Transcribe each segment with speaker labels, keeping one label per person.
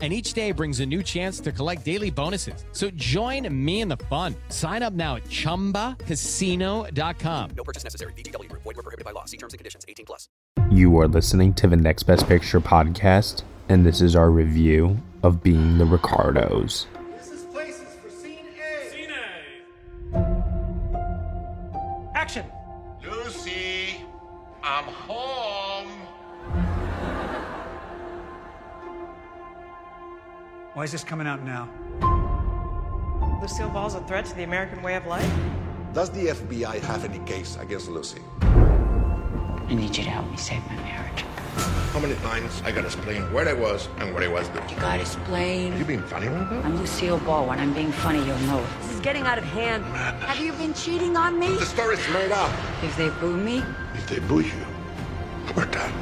Speaker 1: And each day brings a new chance to collect daily bonuses. So join me in the fun. Sign up now at chumbacasino.com.
Speaker 2: No purchase necessary. VGW Group. Void were prohibited by law. See terms and conditions. 18 plus.
Speaker 3: You are listening to the Next Best Picture podcast, and this is our review of Being the Ricardos.
Speaker 4: This is places for scene A.
Speaker 5: Scene A. Action.
Speaker 4: Lucy, I'm home.
Speaker 6: Why is this coming out now?
Speaker 7: Lucille Ball's a threat to the American way of life?
Speaker 8: Does the FBI have any case against Lucy?
Speaker 9: I need you to help me save my marriage.
Speaker 8: How many times I gotta explain where I was and what I was doing?
Speaker 9: You gotta explain.
Speaker 8: You being funny right now?
Speaker 9: I'm Lucille Ball. When I'm being funny, you'll know it.
Speaker 10: This is getting out of hand. Have you been cheating on me?
Speaker 8: The story's made up.
Speaker 9: If they boo me,
Speaker 8: If they boo you, we're done.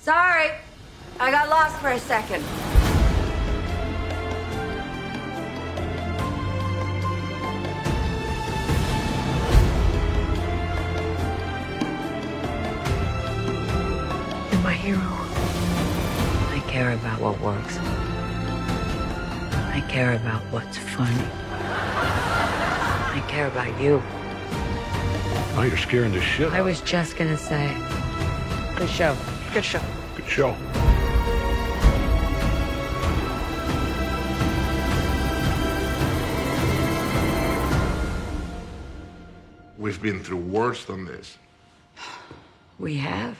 Speaker 10: Sorry. I got lost for a second.
Speaker 9: you're my hero. I care about what works. I care about what's funny. I care about you.
Speaker 8: Oh, you're scaring the shit.
Speaker 9: I was just gonna say, good show.
Speaker 7: Good show.
Speaker 8: Good show. We've been through worse than this.
Speaker 9: We have.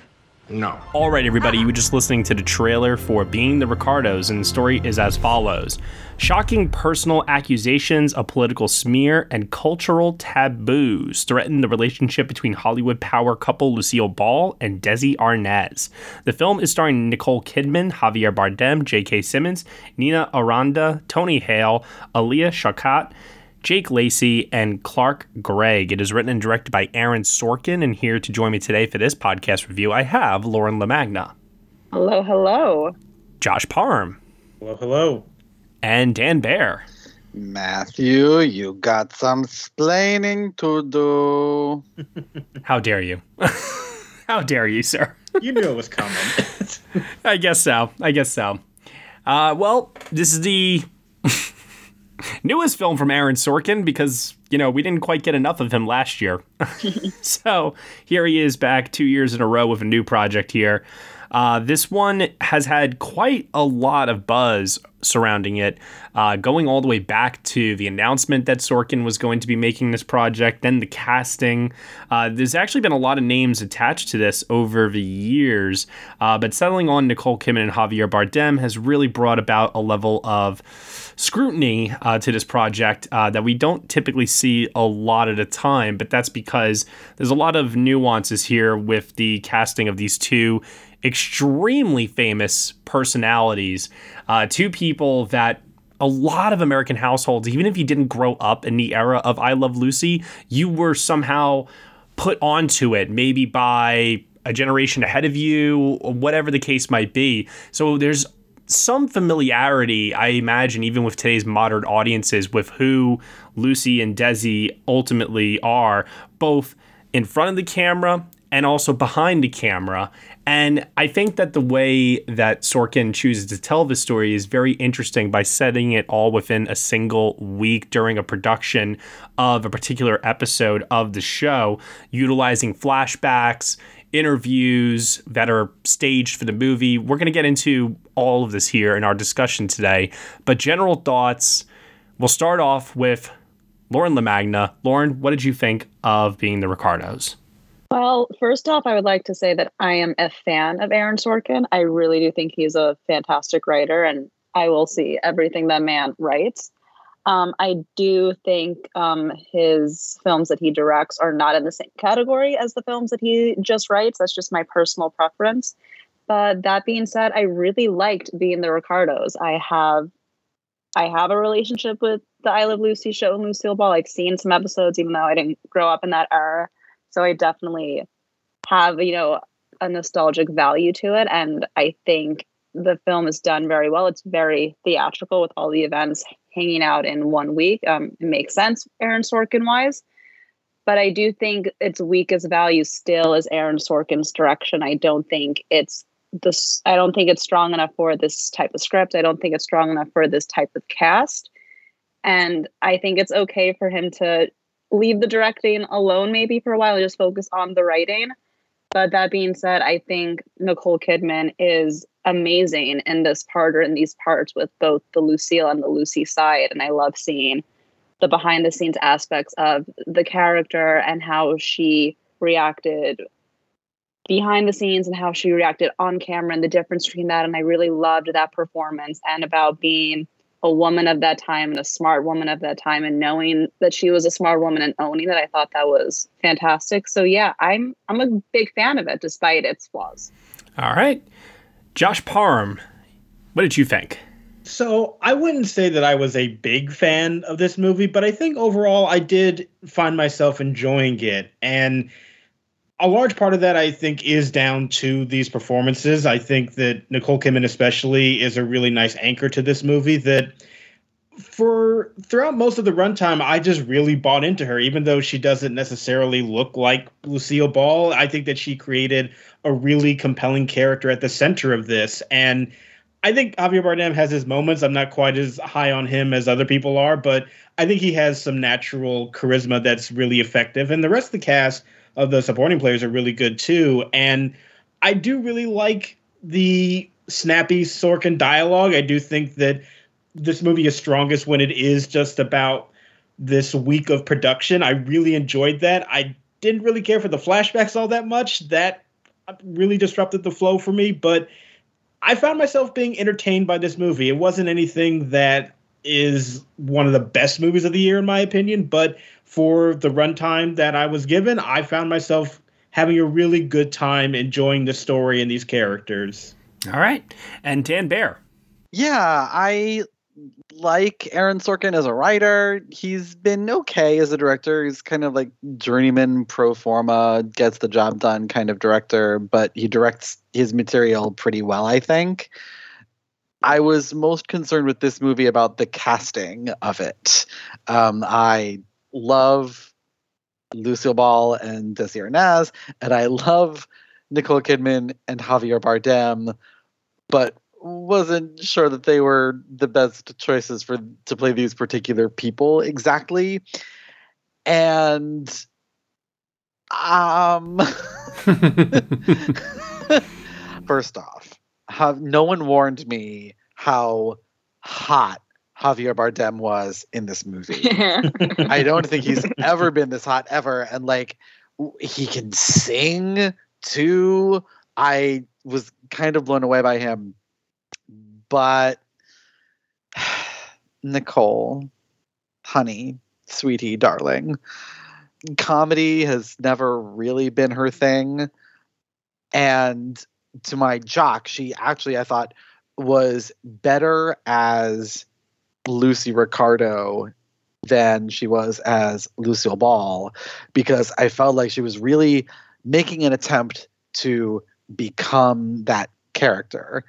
Speaker 8: No.
Speaker 5: All right, everybody, you were just listening to the trailer for Being the Ricardos, and the story is as follows Shocking personal accusations, a political smear, and cultural taboos threaten the relationship between Hollywood power couple Lucille Ball and Desi Arnaz. The film is starring Nicole Kidman, Javier Bardem, J.K. Simmons, Nina Arianda, Tony Hale, Alia Shawkat. Jake Lacey and Clark Gregg. It is written and directed by Aaron Sorkin, and here to join me today for this podcast review, I have Lauren LaMagna,
Speaker 11: Hello, hello.
Speaker 5: Josh Parham.
Speaker 12: Hello, hello.
Speaker 5: and Dan Bayer.
Speaker 13: Matthew, you got some splaining to do.
Speaker 5: How dare you? How dare you, sir?
Speaker 12: You knew it was coming.
Speaker 5: I guess so. I guess so. Uh, well, this is the newest film from Aaron Sorkin because, you know, we didn't quite get enough of him last year. so here he is back two years in a row with a new project here. Uh, this one has had quite a lot of buzz surrounding it, uh, going all the way back to the announcement that Sorkin was going to be making this project, then the casting. Uh, there's actually been a lot of names attached to this over the years, uh, but settling on Nicole Kidman and Javier Bardem has really brought about a level of scrutiny uh, to this project uh, that we don't typically see a lot at a time, but that's because there's a lot of nuances here with the casting of these two extremely famous personalities, uh, two people that a lot of American households, even if you didn't grow up in the era of I Love Lucy, you were somehow put onto it, maybe by a generation ahead of you, or whatever the case might be. So there's some familiarity, I imagine, even with today's modern audiences, with who Lucy and Desi ultimately are, both in front of the camera and also behind the camera. And I think that the way that Sorkin chooses to tell the story is very interesting by setting it all within a single week during a production of a particular episode of the show, utilizing flashbacks, interviews that are staged for the movie. We're going to get into all of this here in our discussion today. But general thoughts, we'll start off with Lauren LaMagna. Lauren, what did you think of being the Ricardos?
Speaker 11: Well, first off, I would like to say that I am a fan of Aaron Sorkin. I really do think he's a fantastic writer, and I will see everything that man writes. Um, I do think um, his films that he directs are not in the same category as the films that he just writes. That's just my personal preference. But that being said, I really liked being the Ricardos. I have I have a relationship with the I Love Lucy show and Lucille Ball. I've seen some episodes, even though I didn't grow up in that era. So I definitely have, you know, a nostalgic value to it. And I think the film is done very well. It's very theatrical with all the events hanging out in one week. Um, it makes sense, Aaron Sorkin wise. But I do think its weakest value still is Aaron Sorkin's direction. I don't think it's this I don't think it's strong enough for this type of script. I don't think it's strong enough for this type of cast. And I think it's okay for him to leave the directing alone maybe for a while and just focus on the writing. But that being said, I think Nicole Kidman is amazing in this part or in these parts with both the Lucille and the Lucy side. And I love seeing the behind the scenes aspects of the character and how she reacted behind the scenes and how she reacted on camera and the difference between that. And I really loved that performance and about being a woman of that time and a smart woman of that time and knowing that she was a smart woman and owning that. I thought that was fantastic. So yeah, I'm I'm a big fan of it despite its flaws.
Speaker 5: All right. Josh Parham, what did you think?
Speaker 12: So I wouldn't say that I was a big fan of this movie, but I think overall I did find myself enjoying it. And a large part of that I think is down to these performances. I think that Nicole Kidman especially is a really nice anchor to this movie that for throughout most of the runtime I just really bought into her even though she doesn't necessarily look like Lucille Ball. I think that she created a really compelling character at the center of this and I think Javier Bardem has his moments. I'm not quite as high on him as other people are, but I think he has some natural charisma that's really effective and the rest of the cast of the supporting players are really good too. And I do really like the snappy Sorkin dialogue. I do think that this movie is strongest when it is just about this week of production. I really enjoyed that. I didn't really care for the flashbacks all that much. That really disrupted the flow for me, but I found myself being entertained by this movie. It wasn't anything that is one of the best movies of the year in my opinion, but for the runtime that I was given, I found myself having a really good time enjoying the story and these characters.
Speaker 5: All right. And Dan Bayer
Speaker 13: Yeah, I like Aaron Sorkin as a writer. He's been okay as a director. He's kind of like journeyman pro forma, gets the job done kind of director, but he directs his material pretty well, I think. I was most concerned with this movie about the casting of it. Um, I love Lucille Ball and Desi Arnaz, and I love Nicole Kidman and Javier Bardem, but wasn't sure that they were the best choices for to play these particular people exactly. And um first off, have no one warned me how hot Javier Bardem was in this movie. I don't think he's ever been this hot ever. And like, he can sing too. I was kind of blown away by him. But Nicole, honey, sweetie, darling, comedy has never really been her thing. And to my jock, she actually, I thought, was better as Lucy Ricardo than she was as Lucille Ball because I felt like she was really making an attempt to become that character.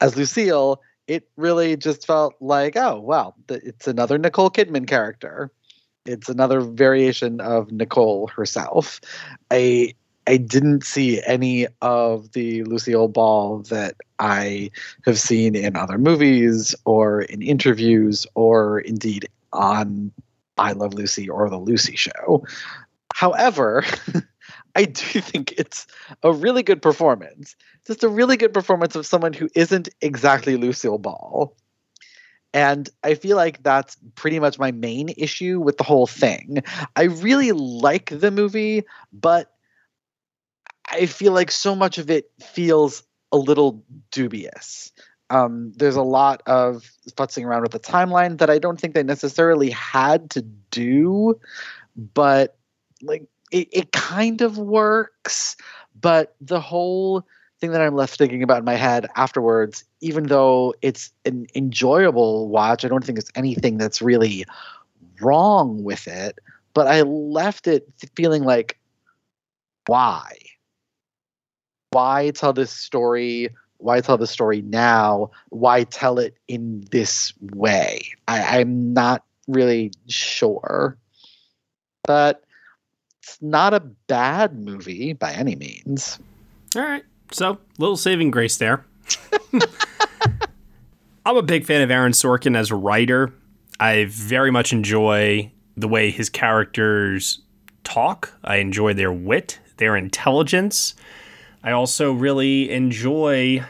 Speaker 13: As Lucille, it really just felt like, oh, well, it's another Nicole Kidman character. It's another variation of Nicole herself. I I didn't see any of the Lucille Ball that I have seen in other movies or in interviews or indeed on I Love Lucy or The Lucy Show. However, I do think it's a really good performance. Just a really good performance of someone who isn't exactly Lucille Ball. And I feel like that's pretty much my main issue with the whole thing. I really like the movie, but I feel like so much of it feels a little dubious. Um, there's a lot of futzing around with the timeline that I don't think they necessarily had to do, but like it, it kind of works. But the whole thing that I'm left thinking about in my head afterwards, even though it's an enjoyable watch, I don't think there's anything that's really wrong with it. But I left it feeling like, why? Why tell this story? Why tell the story now? Why tell it in this way? I, I'm not really sure. But it's not a bad movie by any means.
Speaker 5: All right. So, little saving grace there. I'm a big fan of Aaron Sorkin as a writer. I very much enjoy the way his characters talk. I enjoy their wit, their intelligence. I also really enjoy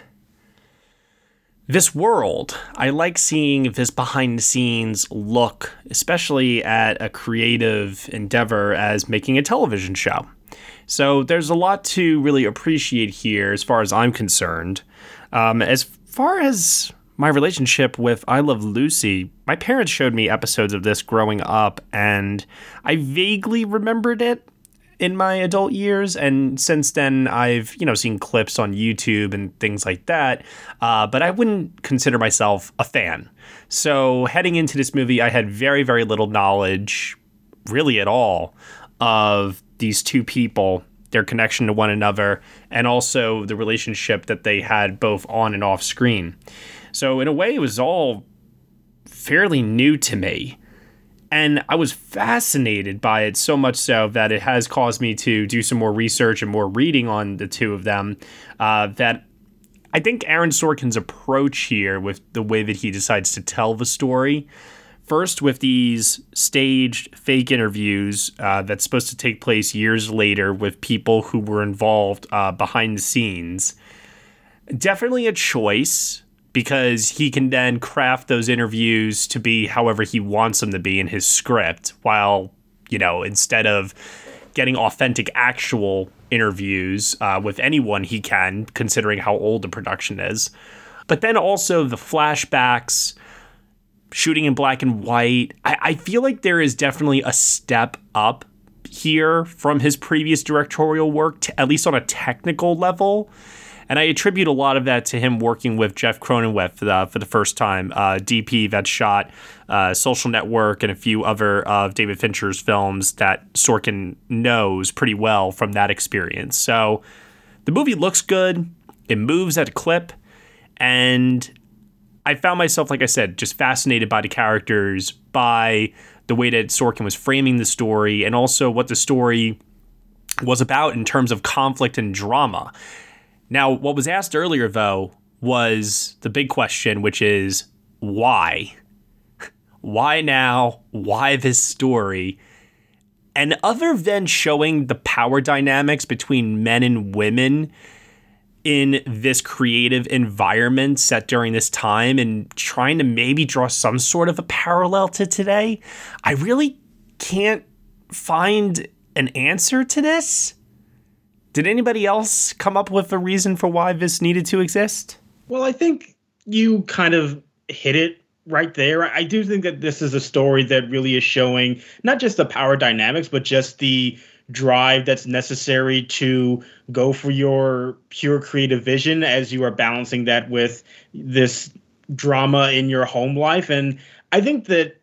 Speaker 5: this world. I like seeing this behind the scenes look, especially at a creative endeavor as making a television show. So there's a lot to really appreciate here as far as I'm concerned. Um, as far as my relationship with I Love Lucy, my parents showed me episodes of this growing up, and I vaguely remembered it in my adult years. And since then, I've you know seen clips on YouTube and things like that. Uh, but I wouldn't consider myself a fan. So heading into this movie, I had very very little knowledge, really at all, of these two people their connection to one another, and also the relationship that they had both on and off screen. So, in a way, it was all fairly new to me. And I was fascinated by it so much so that it has caused me to do some more research and more reading on the two of them. Uh, that I think Aaron Sorkin's approach here, with the way that he decides to tell the story, First, with these staged fake interviews uh, that's supposed to take place years later with people who were involved uh, behind the scenes. Definitely a choice because he can then craft those interviews to be however he wants them to be in his script, while, you know, instead of getting authentic, actual interviews uh, with anyone he can, considering how old the production is. But then also the flashbacks shooting in black and white. I, I feel like there is definitely a step up here from his previous directorial work, to, at least on a technical level. And I attribute a lot of that to him working with Jeff Cronenweth for the, for the first time. Uh, DP that shot uh, Social Network and a few other of David Fincher's films that Sorkin knows pretty well from that experience. So the movie looks good, it moves at a clip, and I found myself, like I said, just fascinated by the characters, by the way that Sorkin was framing the story, and also what the story was about in terms of conflict and drama. Now, what was asked earlier, though, was the big question, which is why? Why now? Why this story? And other than showing the power dynamics between men and women, in this creative environment set during this time and trying to maybe draw some sort of a parallel to today, I really can't find an answer to this. Did anybody else come up with a reason for why this needed to exist?
Speaker 12: Well, I think you kind of hit it right there. I do think that this is a story that really is showing not just the power dynamics, but just the drive that's necessary to go for your pure creative vision as you are balancing that with this drama in your home life. And I think that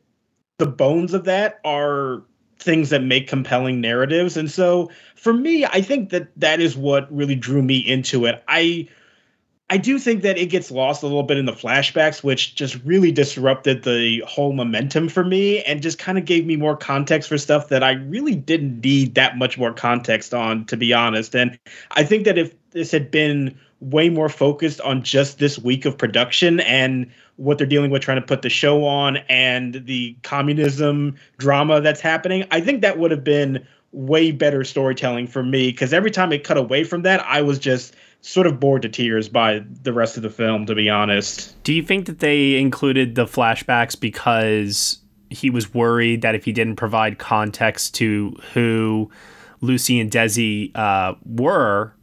Speaker 12: the bones of that are things that make compelling narratives. And so for me, I think that that is what really drew me into it. I I do think that it gets lost a little bit in the flashbacks, which just really disrupted the whole momentum for me and just kind of gave me more context for stuff that I really didn't need that much more context on, to be honest. And I think that if this had been way more focused on just this week of production and what they're dealing with trying to put the show on and the communism drama that's happening, I think that would have been way better storytelling for me because every time it cut away from that, I was just sort of bored to tears by the rest of the film, to be honest.
Speaker 5: Do you think that they included the flashbacks because he was worried that if he didn't provide context to who Lucy and Desi uh, were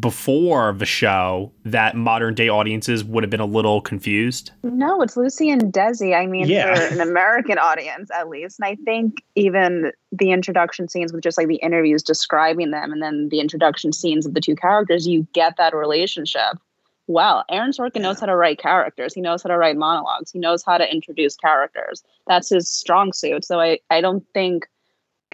Speaker 5: before the show that modern day audiences would have been a little confused?
Speaker 11: No, it's Lucy and Desi. I mean,
Speaker 5: Yeah.
Speaker 11: for an American audience, at least. And I think even the introduction scenes with just like the interviews describing them and then the introduction scenes of the two characters, you get that relationship. Well, Aaron Sorkin knows how to write characters. He knows how to write monologues. He knows how to introduce characters. That's his strong suit. So I, I don't think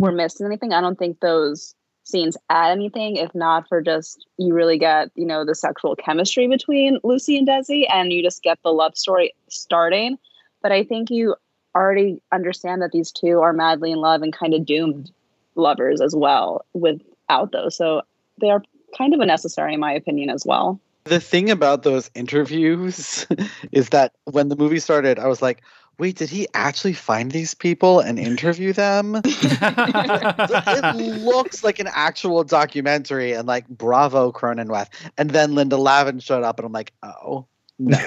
Speaker 11: we're missing anything. I don't think those scenes add anything if not for just you really get you know the sexual chemistry between lucy and desi and you just get the love story starting. But i think you already understand that these two are madly in love and kind of doomed lovers as well without those. So they are kind of unnecessary in my opinion as well.
Speaker 13: The thing about those interviews is that when the movie started, I was like, wait, did he actually find these people and interview them? it looks like an actual documentary and like bravo Cronenweth. And then Linda Lavin showed up and I'm like, oh. No.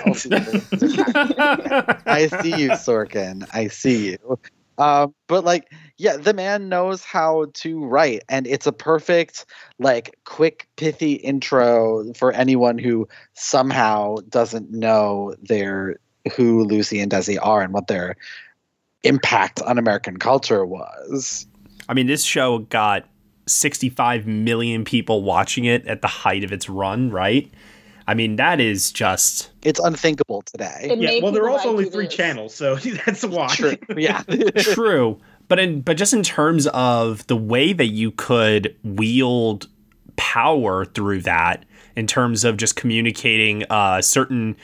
Speaker 13: I see you, Sorkin. I see you. Um, but like, yeah, the man knows how to write, and it's a perfect, like, quick, pithy intro for anyone who somehow doesn't know their who Lucy and Desi are and what their impact on American culture was.
Speaker 5: I mean, this show got 65 million people watching it at the height of its run, right? I mean, that is just.
Speaker 13: It's unthinkable today.
Speaker 11: It
Speaker 12: yeah, well, there are also only three
Speaker 11: this.
Speaker 12: channels, so that's why.
Speaker 13: True. Yeah.
Speaker 5: True. But in but just in terms of the way that you could wield power through that, in terms of just communicating uh, certain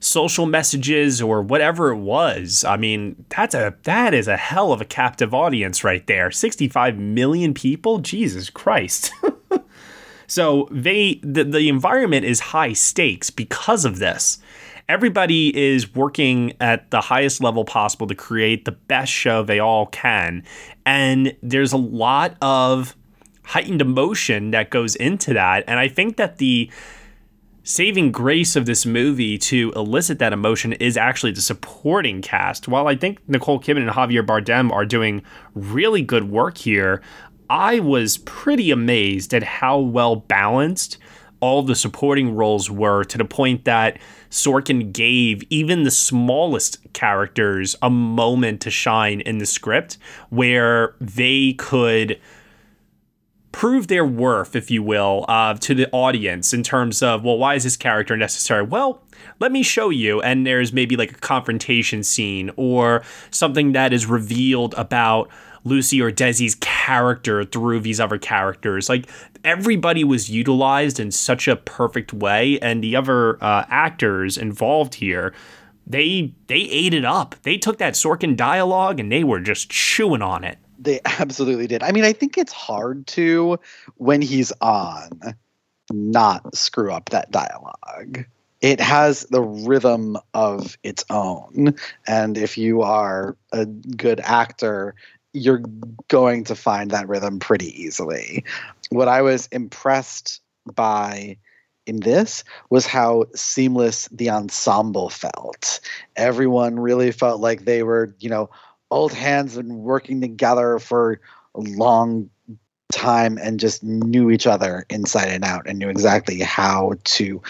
Speaker 5: social messages or whatever it was, I mean, that's a that is a hell of a captive audience right there. Sixty five million people, Jesus Christ. So they the, the environment is high stakes because of this. Everybody is working at the highest level possible to create the best show they all can. And there's a lot of heightened emotion that goes into that. And I think that the saving grace of this movie to elicit that emotion is actually the supporting cast. While I think Nicole Kidman and Javier Bardem are doing really good work here, I was pretty amazed at how well balanced all the supporting roles were to the point that Sorkin gave even the smallest characters a moment to shine in the script where they could prove their worth, if you will, uh, to the audience in terms of, well, why is this character necessary? Well, let me show you. And there's maybe like a confrontation scene or something that is revealed about Lucy or Desi's character through these other characters. Like everybody was utilized in such a perfect way, and the other uh, actors involved here. They they ate it up. They took that Sorkin dialogue and they were just chewing on it.
Speaker 13: They absolutely did. I mean, I think it's hard to, when he's on, not screw up that dialogue. It has the rhythm of its own. And if you are a good actor, you're going to find that rhythm pretty easily. What I was impressed by in this was how seamless the ensemble felt. Everyone really felt like they were, you know, old hands and working together for a long time and just knew each other inside and out and knew exactly how to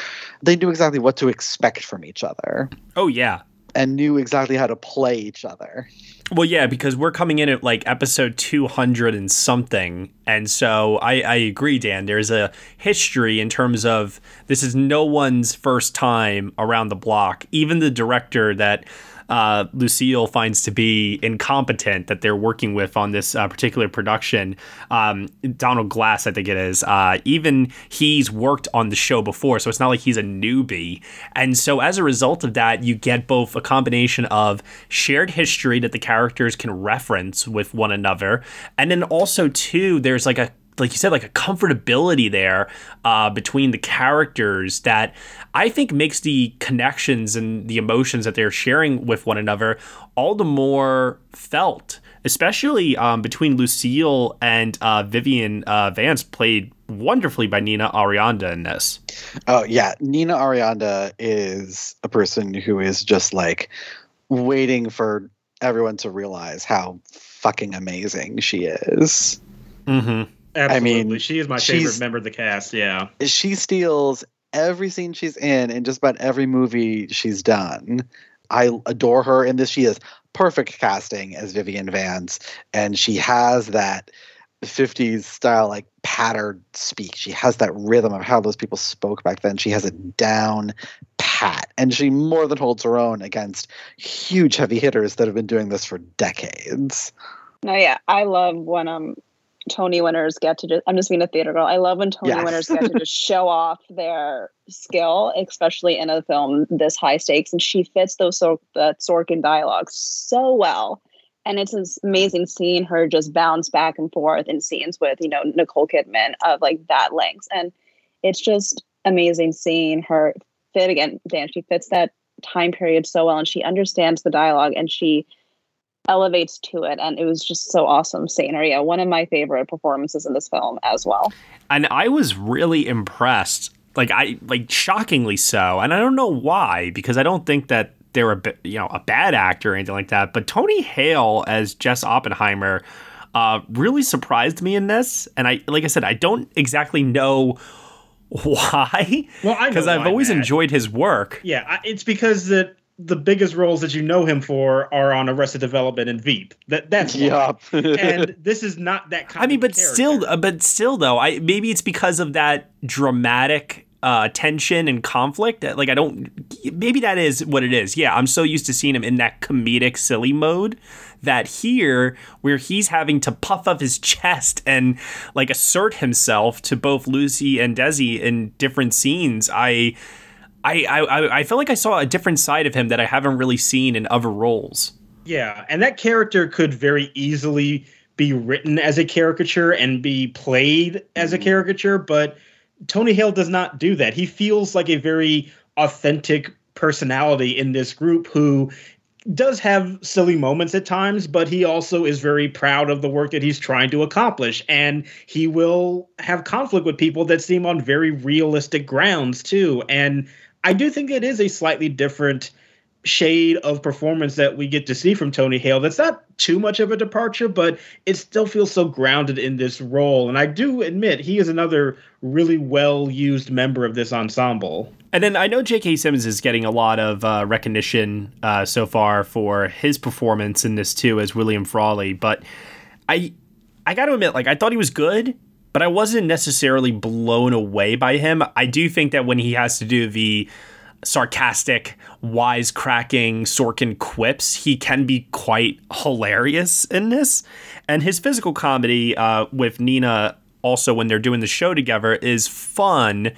Speaker 13: they knew exactly what to expect from each other
Speaker 5: Oh yeah.
Speaker 13: and knew exactly how to play each other
Speaker 5: Well, yeah, because we're coming in at like episode 200 and something. And so I, I agree, Dan. There's a history in terms of this is no one's first time around the block. Even the director that uh, Lucille finds to be incompetent that they're working with on this uh, particular production, um, Donald Glass, I think it is, uh, even he's worked on the show before. So it's not like he's a newbie. And so as a result of that, you get both a combination of shared history that the characters can reference with one another. And then also, too, there's like a like you said, like a comfortability there uh, between the characters that I think makes the connections and the emotions that they're sharing with one another all the more felt, especially um, between Lucille and uh, Vivian uh, Vance, played wonderfully by Nina Arianda in this.
Speaker 13: Oh yeah, Nina Arianda is a person who is just like waiting for everyone to realize how fucking amazing she is.
Speaker 5: Mm-hmm.
Speaker 12: Absolutely.
Speaker 13: mean,
Speaker 12: she is my favorite member of the cast. Yeah.
Speaker 13: she steals every scene she's in in just about every movie she's done. I adore her in this. She is perfect casting as Vivian Vance, and she has that 50s style, like patterned speak. She has that rhythm of how those people spoke back then. She has it down pat, and she more than holds her own against huge heavy hitters that have been doing this for decades.
Speaker 11: No, yeah, I love when um Tony winners get to just. I'm just being a theater girl. I love when Tony
Speaker 13: Yes.
Speaker 11: winners get to just show off their skill, especially in a film this high stakes. And she fits those so that Sorkin dialogue so well. And it's amazing seeing her just bounce back and forth in scenes with you know Nicole Kidman of like that length, and it's just amazing seeing her fit again. Dan, she fits that time period so well, and she understands the dialogue, and she elevates to it and it was just so awesome seeing her yeah one of my favorite performances in this film as well
Speaker 5: and I was really impressed. Like I like shockingly so, and I don't know why because I don't think that they're a bi- you know a bad actor or anything like that. But Tony Hale as Jess Oppenheimer uh, really surprised me in this, and I like I said I don't exactly know why.
Speaker 12: Well,
Speaker 5: because I've
Speaker 12: why,
Speaker 5: always
Speaker 12: Matt.
Speaker 5: enjoyed his work.
Speaker 12: Yeah, I- it's because the the biggest roles that you know him for are on Arrested Development and Veep. That that's why.
Speaker 13: Yup.
Speaker 12: and this is not that kind.
Speaker 5: I mean,
Speaker 12: of
Speaker 5: but
Speaker 12: character.
Speaker 5: still, uh, but still, though, I maybe it's because of that dramatic uh, tension and conflict. that, Like, I don't. Maybe that is what it is. Yeah, I'm so used to seeing him in that comedic, silly mode that here, where he's having to puff up his chest and like assert himself to both Lucy and Desi in different scenes, I. I, I I feel like I saw a different side of him that I haven't really seen in other roles.
Speaker 12: Yeah, and that character could very easily be written as a caricature and be played as a mm-hmm. caricature, but Tony Hale does not do that. He feels like a very authentic personality in this group who does have silly moments at times, but he also is very proud of the work that he's trying to accomplish. And he will have conflict with people that seem on very realistic grounds, too. And I do think it is a slightly different shade of performance that we get to see from Tony Hale. That's not too much of a departure, but it still feels so grounded in this role. And I do admit he is another really well used member of this ensemble.
Speaker 5: And then I know J.K. Simmons is getting a lot of uh, recognition uh, so far for his performance in this too as William Frawley, but I I got to admit, like I thought he was good, but I wasn't necessarily blown away by him. I do think that when he has to do the sarcastic, wisecracking Sorkin quips, he can be quite hilarious in this. And his physical comedy uh, with Nina, also when they're doing the show together, is fun.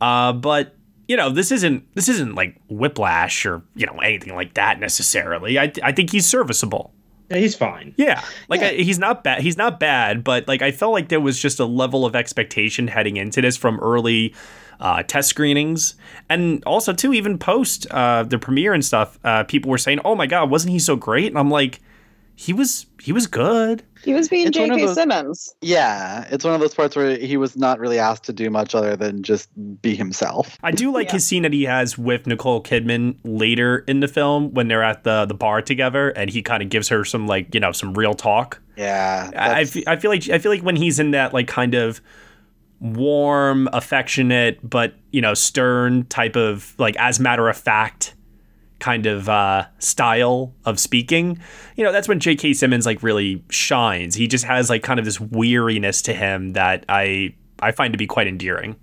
Speaker 5: Uh, but you know, this isn't this isn't like Whiplash or you know anything like that necessarily. I I think he's serviceable.
Speaker 12: Yeah, he's fine.
Speaker 5: Yeah, like I, he's not bad. He's not bad, but like I felt like there was just a level of expectation heading into this from early uh, test screenings, and also too even post uh, the premiere and stuff. Uh, people were saying, "Oh my god, wasn't he so great?" And I'm like, he was he was good.
Speaker 11: he was being
Speaker 13: It's
Speaker 11: j.k simmons
Speaker 13: Yeah, it's one of those parts where he was not really asked to do much other than just be himself.
Speaker 5: I do like his scene that he has with Nicole Kidman later in the film when they're at the the bar together, and he kind of gives her some like you know some real talk.
Speaker 13: Yeah,
Speaker 5: I, I
Speaker 13: that's-
Speaker 5: I feel like I feel like when he's in that like kind of warm, affectionate, but you know stern type of like as matter of fact kind of uh, style of speaking, you know that's when J.K. Simmons like really shines. He just has like kind of this weariness to him that I I find to be quite endearing.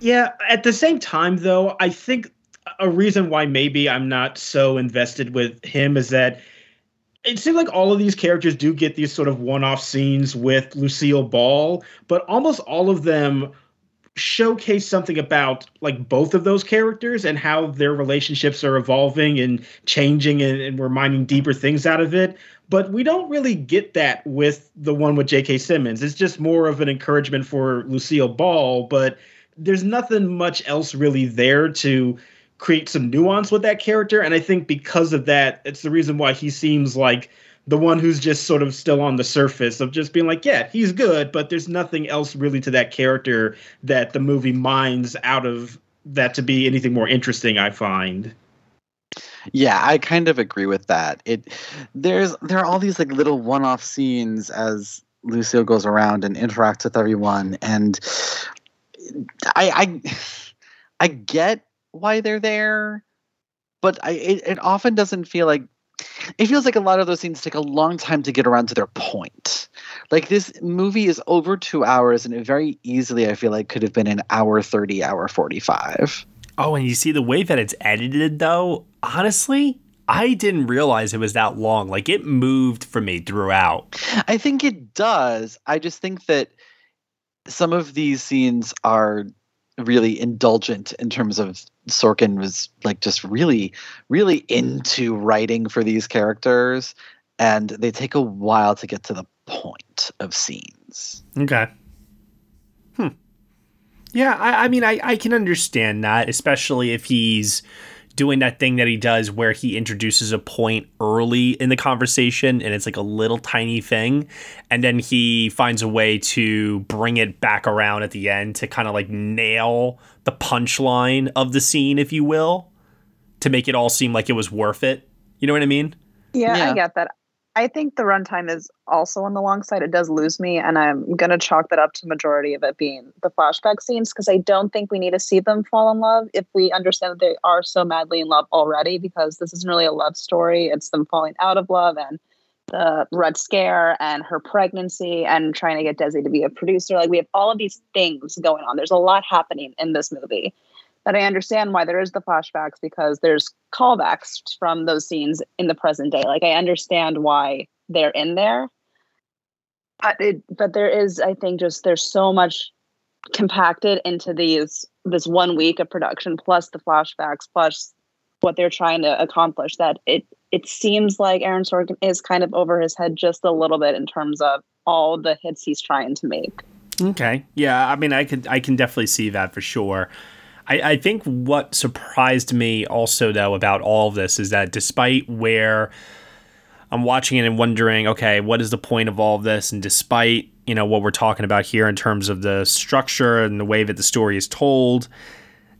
Speaker 12: Yeah, at the same time, though, I think a reason why maybe I'm not so invested with him is that it seems like all of these characters do get these sort of one off scenes with Lucille Ball, but almost all of them showcase something about like both of those characters and how their relationships are evolving and changing and, and we're mining deeper things out of it but we don't really get that with the one with J.K. Simmons. It's just more of an encouragement for Lucille Ball, but there's nothing much else really there to create some nuance with that character. And I think because of that, it's the reason why he seems like the one who's just sort of still on the surface of just being like, yeah, he's good, but there's nothing else really to that character that the movie mines out of that to be anything more interesting, I find.
Speaker 13: Yeah, I kind of agree with that. It there's there are all these like little one-off scenes as Lucille goes around and interacts with everyone, and I I, I get why they're there, but I it, it often doesn't feel like it feels like a lot of those scenes take a long time to get around to their point. Like this movie is over two hours, and it very easily I feel like could have been an hour thirty, hour forty five.
Speaker 5: Oh, and you see the way that it's edited, though. Honestly, I didn't realize it was that long. Like it moved for me throughout.
Speaker 13: I think it does. I just think that some of these scenes are really indulgent in terms of Sorkin was like just really, really into writing for these characters, and they take a while to get to the point of scenes.
Speaker 5: Okay. Hmm. Yeah, I, I mean, I, I can understand that, especially if he's doing that thing that he does where he introduces a point early in the conversation and it's like a little tiny thing and then he finds a way to bring it back around at the end to kind of like nail the punchline of the scene if you will to make it all seem like it was worth it. You know what i mean?
Speaker 11: Yeah, I get that. I think the runtime is also on the long side. It does lose me, and I'm going to chalk that up to majority of it being the flashback scenes because I don't think we need to see them fall in love if we understand that they are so madly in love already. Because this isn't really a love story; it's them falling out of love and the red scare and her pregnancy and trying to get Desi to be a producer. Like we have all of these things going on. There's a lot happening in this movie. But I understand why there is the flashbacks because there's callbacks from those scenes in the present day. Like I understand why they're in there. But it but there is, I think, just there's so much compacted into these this one week of production plus the flashbacks plus what they're trying to accomplish that it it seems like Aaron Sorkin is kind of over his head just a little bit in terms of all the hits he's trying to make.
Speaker 5: Okay. Yeah, I mean, I could, I can definitely see that for sure. I, I think what surprised me also though about all of this is that despite where I'm watching it and wondering, okay, what is the point of all of this? And despite you know what we're talking about here in terms of the structure and the way that the story is told,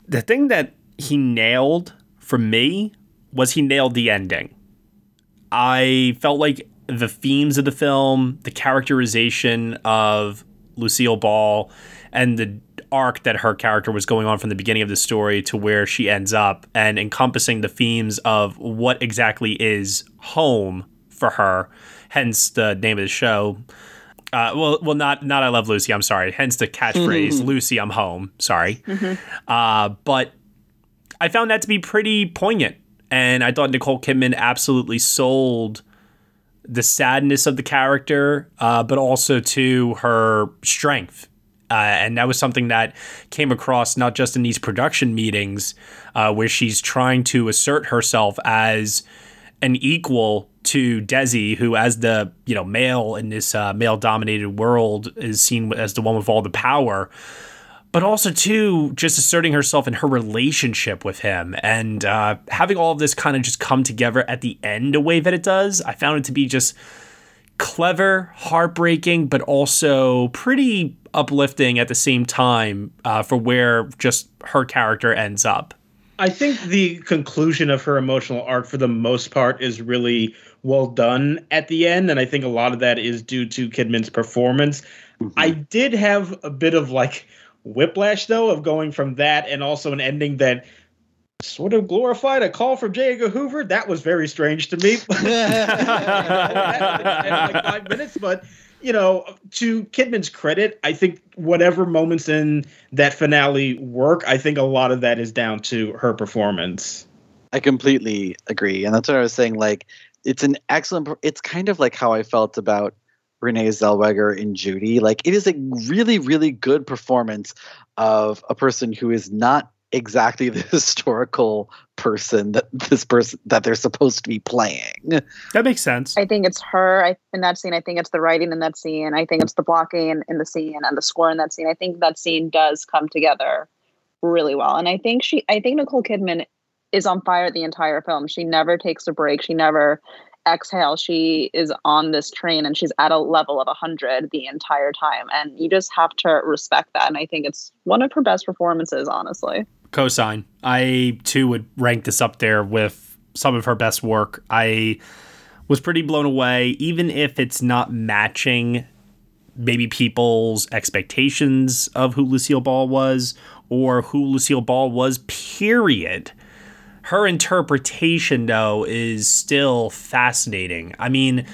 Speaker 5: the thing that he nailed for me was he nailed the ending. I felt like the themes of the film, the characterization of Lucille Ball, and the arc that her character was going on from the beginning of the story to where she ends up, and encompassing the themes of what exactly is home for her, hence the name of the show. Uh, well, well, not not I love Lucy. I'm sorry. Hence the catchphrase "Lucy, I'm home." Sorry, uh, but I found that to be pretty poignant, and I thought Nicole Kidman absolutely sold the sadness of the character, uh, but also to her strength. Uh, and that was something that came across not just in these production meetings, uh, where she's trying to assert herself as an equal to Desi, who, as the you know male in this uh, male-dominated world, is seen as the one with all the power but also too just asserting herself in her relationship with him. And uh, having all of this kind of just come together at the end the way that it does i found it to be just clever heartbreaking but also pretty uplifting at the same time uh, for where just her character ends up
Speaker 12: I think the conclusion of her emotional arc, for the most part, is really well done at the end, and I think a lot of that is due to Kidman's performance. I did have a bit of like whiplash though of going from that and also an ending that sort of glorified a call from J. Edgar Hoover. That was very strange to me. like five minutes, but you know, to Kidman's credit, I think whatever moments in that finale work, I think a lot of that is down to her performance.
Speaker 13: I completely agree, and that's what I was saying. Like, it's an excellent. It's kind of like how I felt about Renee Zellweger in Judy. Like, it is a really, really good performance of a person who is not exactly the historical person that this person that they're supposed to be playing.
Speaker 5: That makes sense.
Speaker 11: I think it's her I, in that scene. I think it's the writing in that scene. I think it's the blocking in the scene and the score in that scene. I think that scene does come together really well. And I think she, I think Nicole Kidman is on fire the entire film. She never takes a break. She never exhales. She is on this train and she's at a level of 100 the entire time. And you just have to respect that. And I think it's one of her best performances, honestly.
Speaker 5: Cosign. I too would rank this up there with some of her best work. I was pretty blown away, even if it's not matching maybe people's expectations of who Lucille Ball was or who Lucille Ball was, period. Her interpretation, though, is still fascinating. I mean,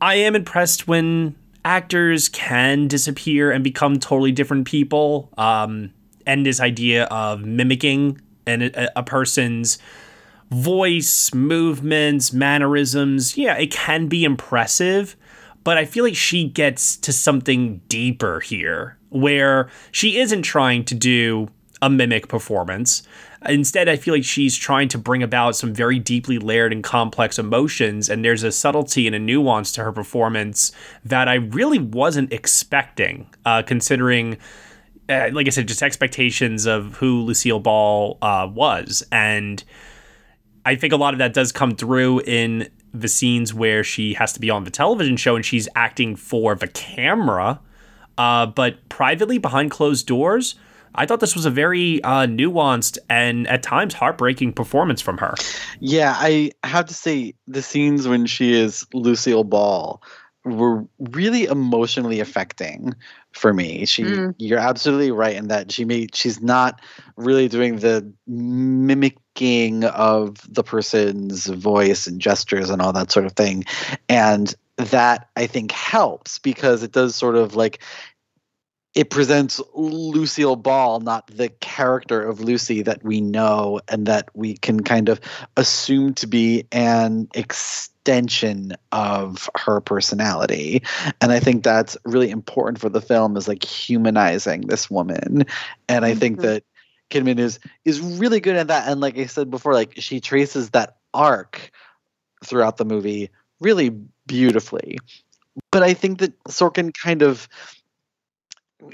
Speaker 5: I am impressed when actors can disappear and become totally different people. Um, and this idea of mimicking an, a, a person's voice, movements, mannerisms, yeah, it can be impressive. But I feel like she gets to something deeper here where she isn't trying to do a mimic performance. Instead, I feel like she's trying to bring about some very deeply layered and complex emotions, and there's a subtlety and a nuance to her performance that I really wasn't expecting, uh, considering, uh, like I said, just expectations of who Lucille Ball uh, was. And I think a lot of that does come through in the scenes where she has to be on the television show and she's acting for the camera. Uh, but privately, behind closed doors, I thought this was a very uh, nuanced and at times heartbreaking performance from her.
Speaker 13: Yeah, I have to say the scenes when she is Lucille Ball were really emotionally affecting for me. She
Speaker 11: Mm.
Speaker 13: you're absolutely right in that she made she's not really doing the mimicking of the person's voice and gestures and all that sort of thing. And that I think helps because it does sort of like it presents Lucille Ball, not the character of Lucy that we know and that we can kind of assume to be an extension of her personality. And I think that's really important for the film is like humanizing this woman. And I think mm-hmm. that Kidman is is really good at that. And like I said before, like she traces that arc throughout the movie really beautifully. But I think that Sorkin kind of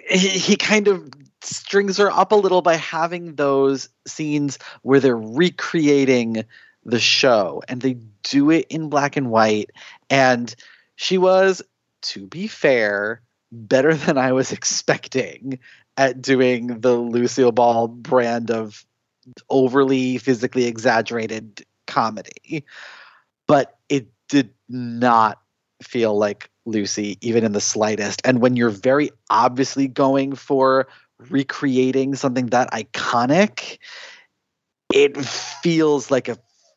Speaker 13: he, he kind of strings her up a little by having those scenes where they're recreating the show and they do it in black and white and she was to be fair better than i was expecting at doing the lucille ball brand of overly physically exaggerated comedy but it did not feel like Lucy, even in the slightest. And when you're very obviously going for recreating something that iconic, it feels like a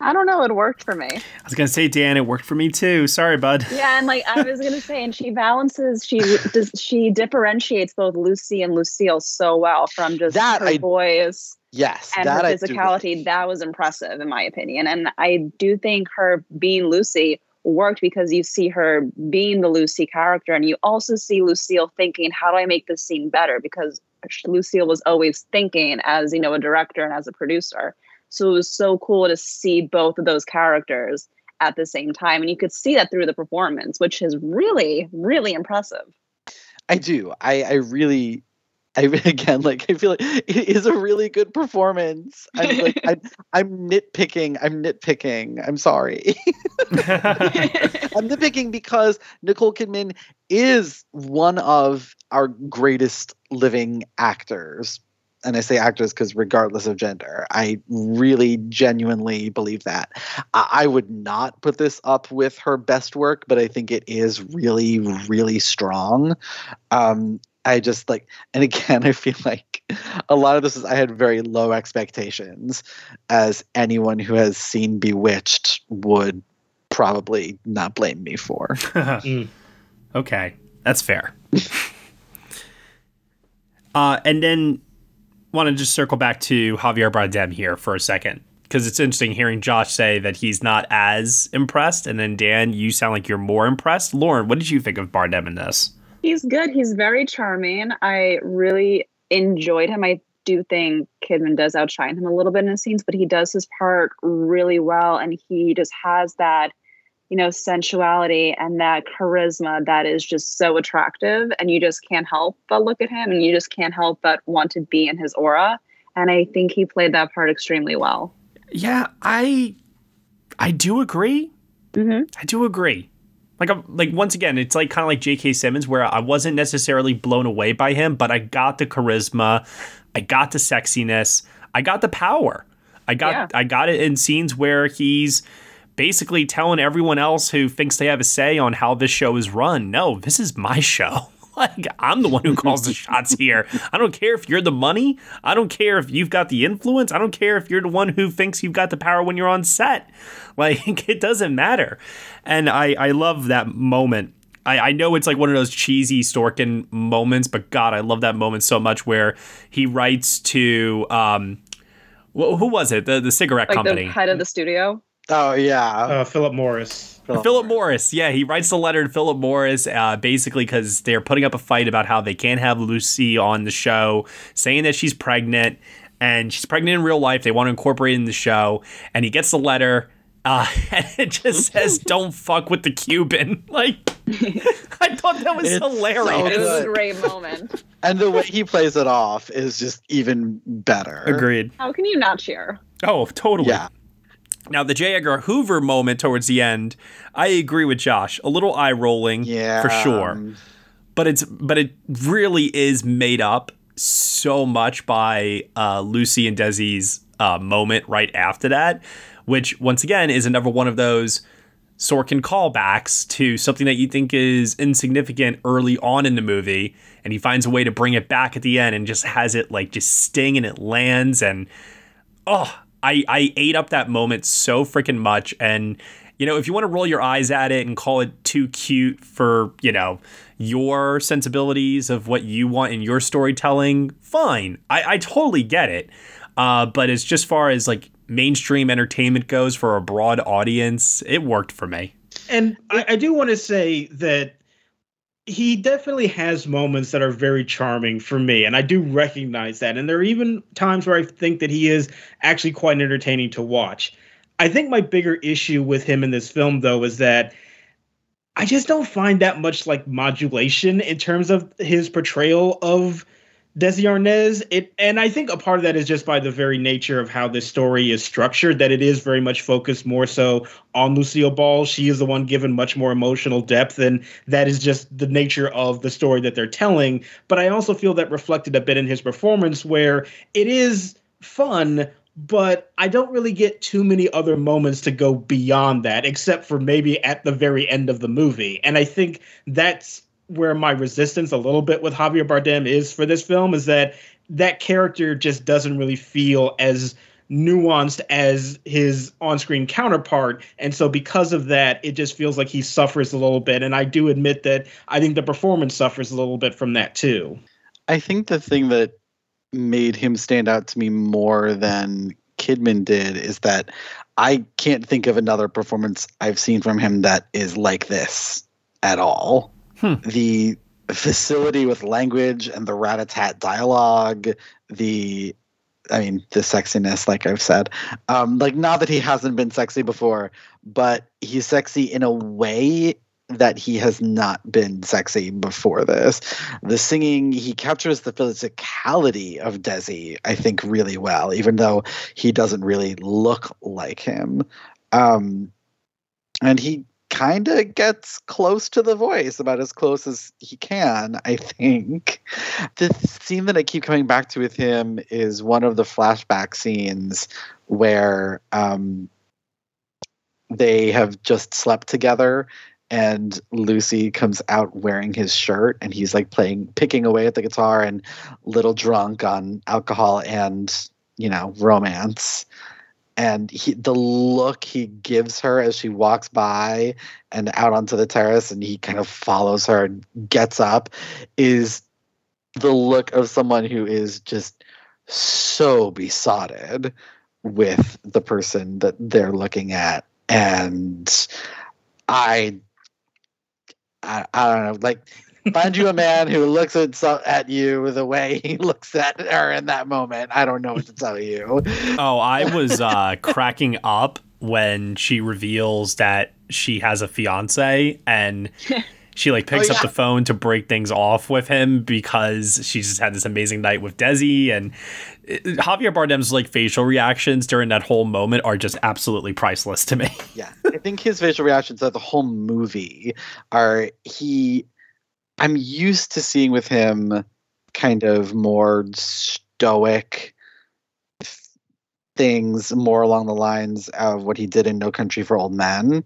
Speaker 11: I don't know. It worked for me.
Speaker 5: I was gonna say, Dan, it worked for me too. Sorry, bud.
Speaker 11: Yeah, and like I was gonna say, and she balances, she does, she differentiates both Lucy and Lucille so well from just
Speaker 13: That
Speaker 11: her
Speaker 13: I-
Speaker 11: voice
Speaker 13: Yes,
Speaker 11: and
Speaker 13: that
Speaker 11: her
Speaker 13: I
Speaker 11: physicality. That was impressive, in my opinion. And I do think her being Lucy worked because you see her being the Lucy character, and you also see Lucille thinking, "How do I make this scene better?" Because Lucille was always thinking as you know a director and as a producer. So it was so cool to see both of those characters at the same time. And you could see that through the performance, which is really, really impressive.
Speaker 13: I do. I, I really, I again like I feel like it is a really good performance. I'm like I, I'm nitpicking. I'm nitpicking. I'm sorry. I'm nitpicking because Nicole Kidman is one of our greatest living actors. And I say actors because regardless of gender, I really genuinely believe that. I, I would not put this up with her best work, but I think it is really, really strong. Um, I just like, and again, I feel like a lot of this is I had very low expectations, as anyone who has seen Bewitched would probably not blame me for.
Speaker 5: Okay, that's fair. uh, and then want to just circle back to Javier Bardem here for a second because it's interesting hearing Josh say that he's not as impressed, and then Dan, you sound like you're more impressed. Lauren, what did you think of Bardem in this?
Speaker 11: He's good. He's very charming. I really enjoyed him. I do think Kidman does outshine him a little bit in the scenes, but he does his part really well, and he just has that, you know, sensuality and that charisma that is just so attractive, and you just can't help but look at him, and you just can't help but want to be in his aura. And I think he played that part extremely well.
Speaker 5: Yeah, I I do agree.
Speaker 11: Mm-hmm.
Speaker 5: I do agree. Like I'm like once again, it's like kind of like J.K. Simmons, where I wasn't necessarily blown away by him, but I got the charisma, I got the sexiness, I got the power. I got
Speaker 11: Yeah.
Speaker 5: I got it in scenes where he's basically telling everyone else who thinks they have a say on how this show is run, no, this is my show. Like I'm the one who calls the shots here. I don't care if you're the money. I don't care if you've got the influence. I don't care if you're the one who thinks you've got the power when you're on set. Like it doesn't matter. And I I love that moment. I, I know it's like one of those cheesy Sorkin moments, but God, I love that moment so much where he writes to um, who was it? The the cigarette
Speaker 11: Like
Speaker 5: company.
Speaker 11: the head of the studio.
Speaker 13: Oh yeah,
Speaker 12: uh, Philip Morris.
Speaker 5: Philip, Morris. Yeah, he writes a letter to Philip Morris, uh, basically because they're putting up a fight about how they can't have Lucy on the show, saying that she's pregnant and she's pregnant in real life. They want to incorporate it in the show, and he gets the letter. Uh, and it just says, "Don't fuck with the Cuban." Like, I thought that was
Speaker 13: It's so
Speaker 5: hilarious.
Speaker 11: It was a great moment.
Speaker 13: and the way he plays it off is just even better.
Speaker 5: Agreed.
Speaker 11: How can you not cheer?
Speaker 5: Oh, totally.
Speaker 13: Yeah.
Speaker 5: Now the J. Edgar Hoover moment towards the end, I agree with Josh. A little eye rolling,
Speaker 13: Yeah,
Speaker 5: for sure.
Speaker 13: um,
Speaker 5: But it's but it really is made up so much by uh, Lucy and Desi's uh, moment right after that, which once again is another one of those Sorkin callbacks to something that you think is insignificant early on in the movie, and he finds a way to bring it back at the end and just has it like just sting and it lands and oh, I I ate up that moment so freaking much and you know, if you want to roll your eyes at it and call it too cute for, you know, your sensibilities of what you want in your storytelling, fine. I, I totally get it. Uh, but as just far as like mainstream entertainment goes for a broad audience, it worked for me.
Speaker 12: And I, I do want to say that he definitely has moments that are very charming for me, and I do recognize that. And there are even times where I think that he is actually quite entertaining to watch. I think my bigger issue with him in this film, though, is that I just don't find that much like modulation in terms of his portrayal of Desi Arnaz. It and I think a part of that is just by the very nature of how this story is structured, that it is very much focused more so on Lucille Ball. She is the one given much more emotional depth, and that is just the nature of the story that they're telling. But I also feel that reflected a bit in his performance, where it is fun, but I don't really get too many other moments to go beyond that, except for maybe at the very end of the movie. And I think that's where my resistance a little bit with Javier Bardem is for this film is that that character just doesn't really feel as nuanced as his on-screen counterpart and so because of that it just feels like he suffers a little bit and I do admit that I think the performance suffers a little bit from that too.
Speaker 13: I think the thing that made him stand out to me more than Kidman did is that I can't think of another performance I've seen from him that is like this at all. The facility with language and the rat-a-tat dialogue, the I mean, the sexiness, like I've said. Um, like not that he hasn't been sexy before, but he's sexy in a way that he has not been sexy before this. The singing, he captures the physicality of Desi, I think, really well, even though he doesn't really look like him. Um, and he kind of gets close to the voice, about as close as he can, I think. The scene that I keep coming back to with him is one of the flashback scenes where um, they have just slept together and Lucy comes out wearing his shirt and he's like playing picking away at the guitar and little drunk on alcohol and you know romance and he, the look he gives her as she walks by and out onto the terrace and he kind of follows her and gets up is the look of someone who is just so besotted with the person that they're looking at. And i i, I don't know like find you a man who looks at so, at you the way he looks at her in that moment. I don't know what to tell you.
Speaker 5: Oh, I was uh, cracking up when she reveals that she has a fiance and she like picks
Speaker 13: Oh,
Speaker 5: up the phone to break things off with him because she just had this amazing night with Desi and uh, Javier Bardem's like facial reactions during that whole moment are just absolutely priceless to me.
Speaker 13: yeah. I think his facial reactions of the whole movie are he i'm used to seeing with him kind of more stoic things more along the lines of what he did in no country for old men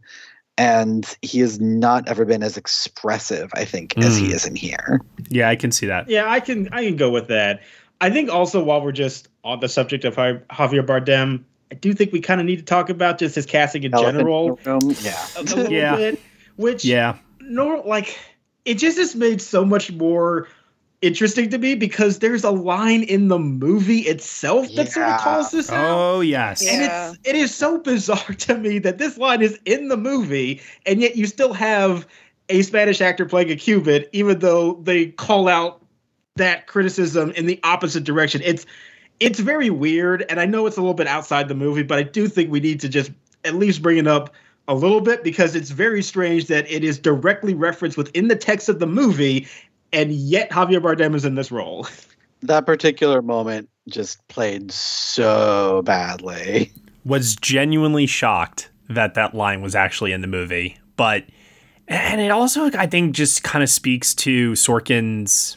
Speaker 13: and he has not ever been as expressive i think as he
Speaker 5: Mm.
Speaker 13: is in here
Speaker 5: Yeah, I can see that.
Speaker 12: Yeah, I can I can go with that. I think also while we're just on the subject of Javier Bardem, I do think we kind of need to talk about just his casting in
Speaker 13: Elephant
Speaker 12: general
Speaker 13: room, yeah
Speaker 12: a, a
Speaker 5: Yeah.
Speaker 12: bit, which
Speaker 5: Yeah.
Speaker 12: no like it just has made so much more interesting to me because there's a line in the movie itself that sort of calls this out.
Speaker 5: Oh, yes.
Speaker 12: And it's it is so bizarre to me that this line is in the movie, and yet you still have a Spanish actor playing a Cuban, even though they call out that criticism in the opposite direction. It's it's very weird, and I know it's a little bit outside the movie, but I do think we need to just at least bring it up a little bit because it's very strange that it is directly referenced within the text of the movie, and yet Javier Bardem is in this role.
Speaker 13: that particular moment just played so badly
Speaker 5: was genuinely shocked that that line was actually in the movie. But, and it also, I think, just kind of speaks to Sorkin's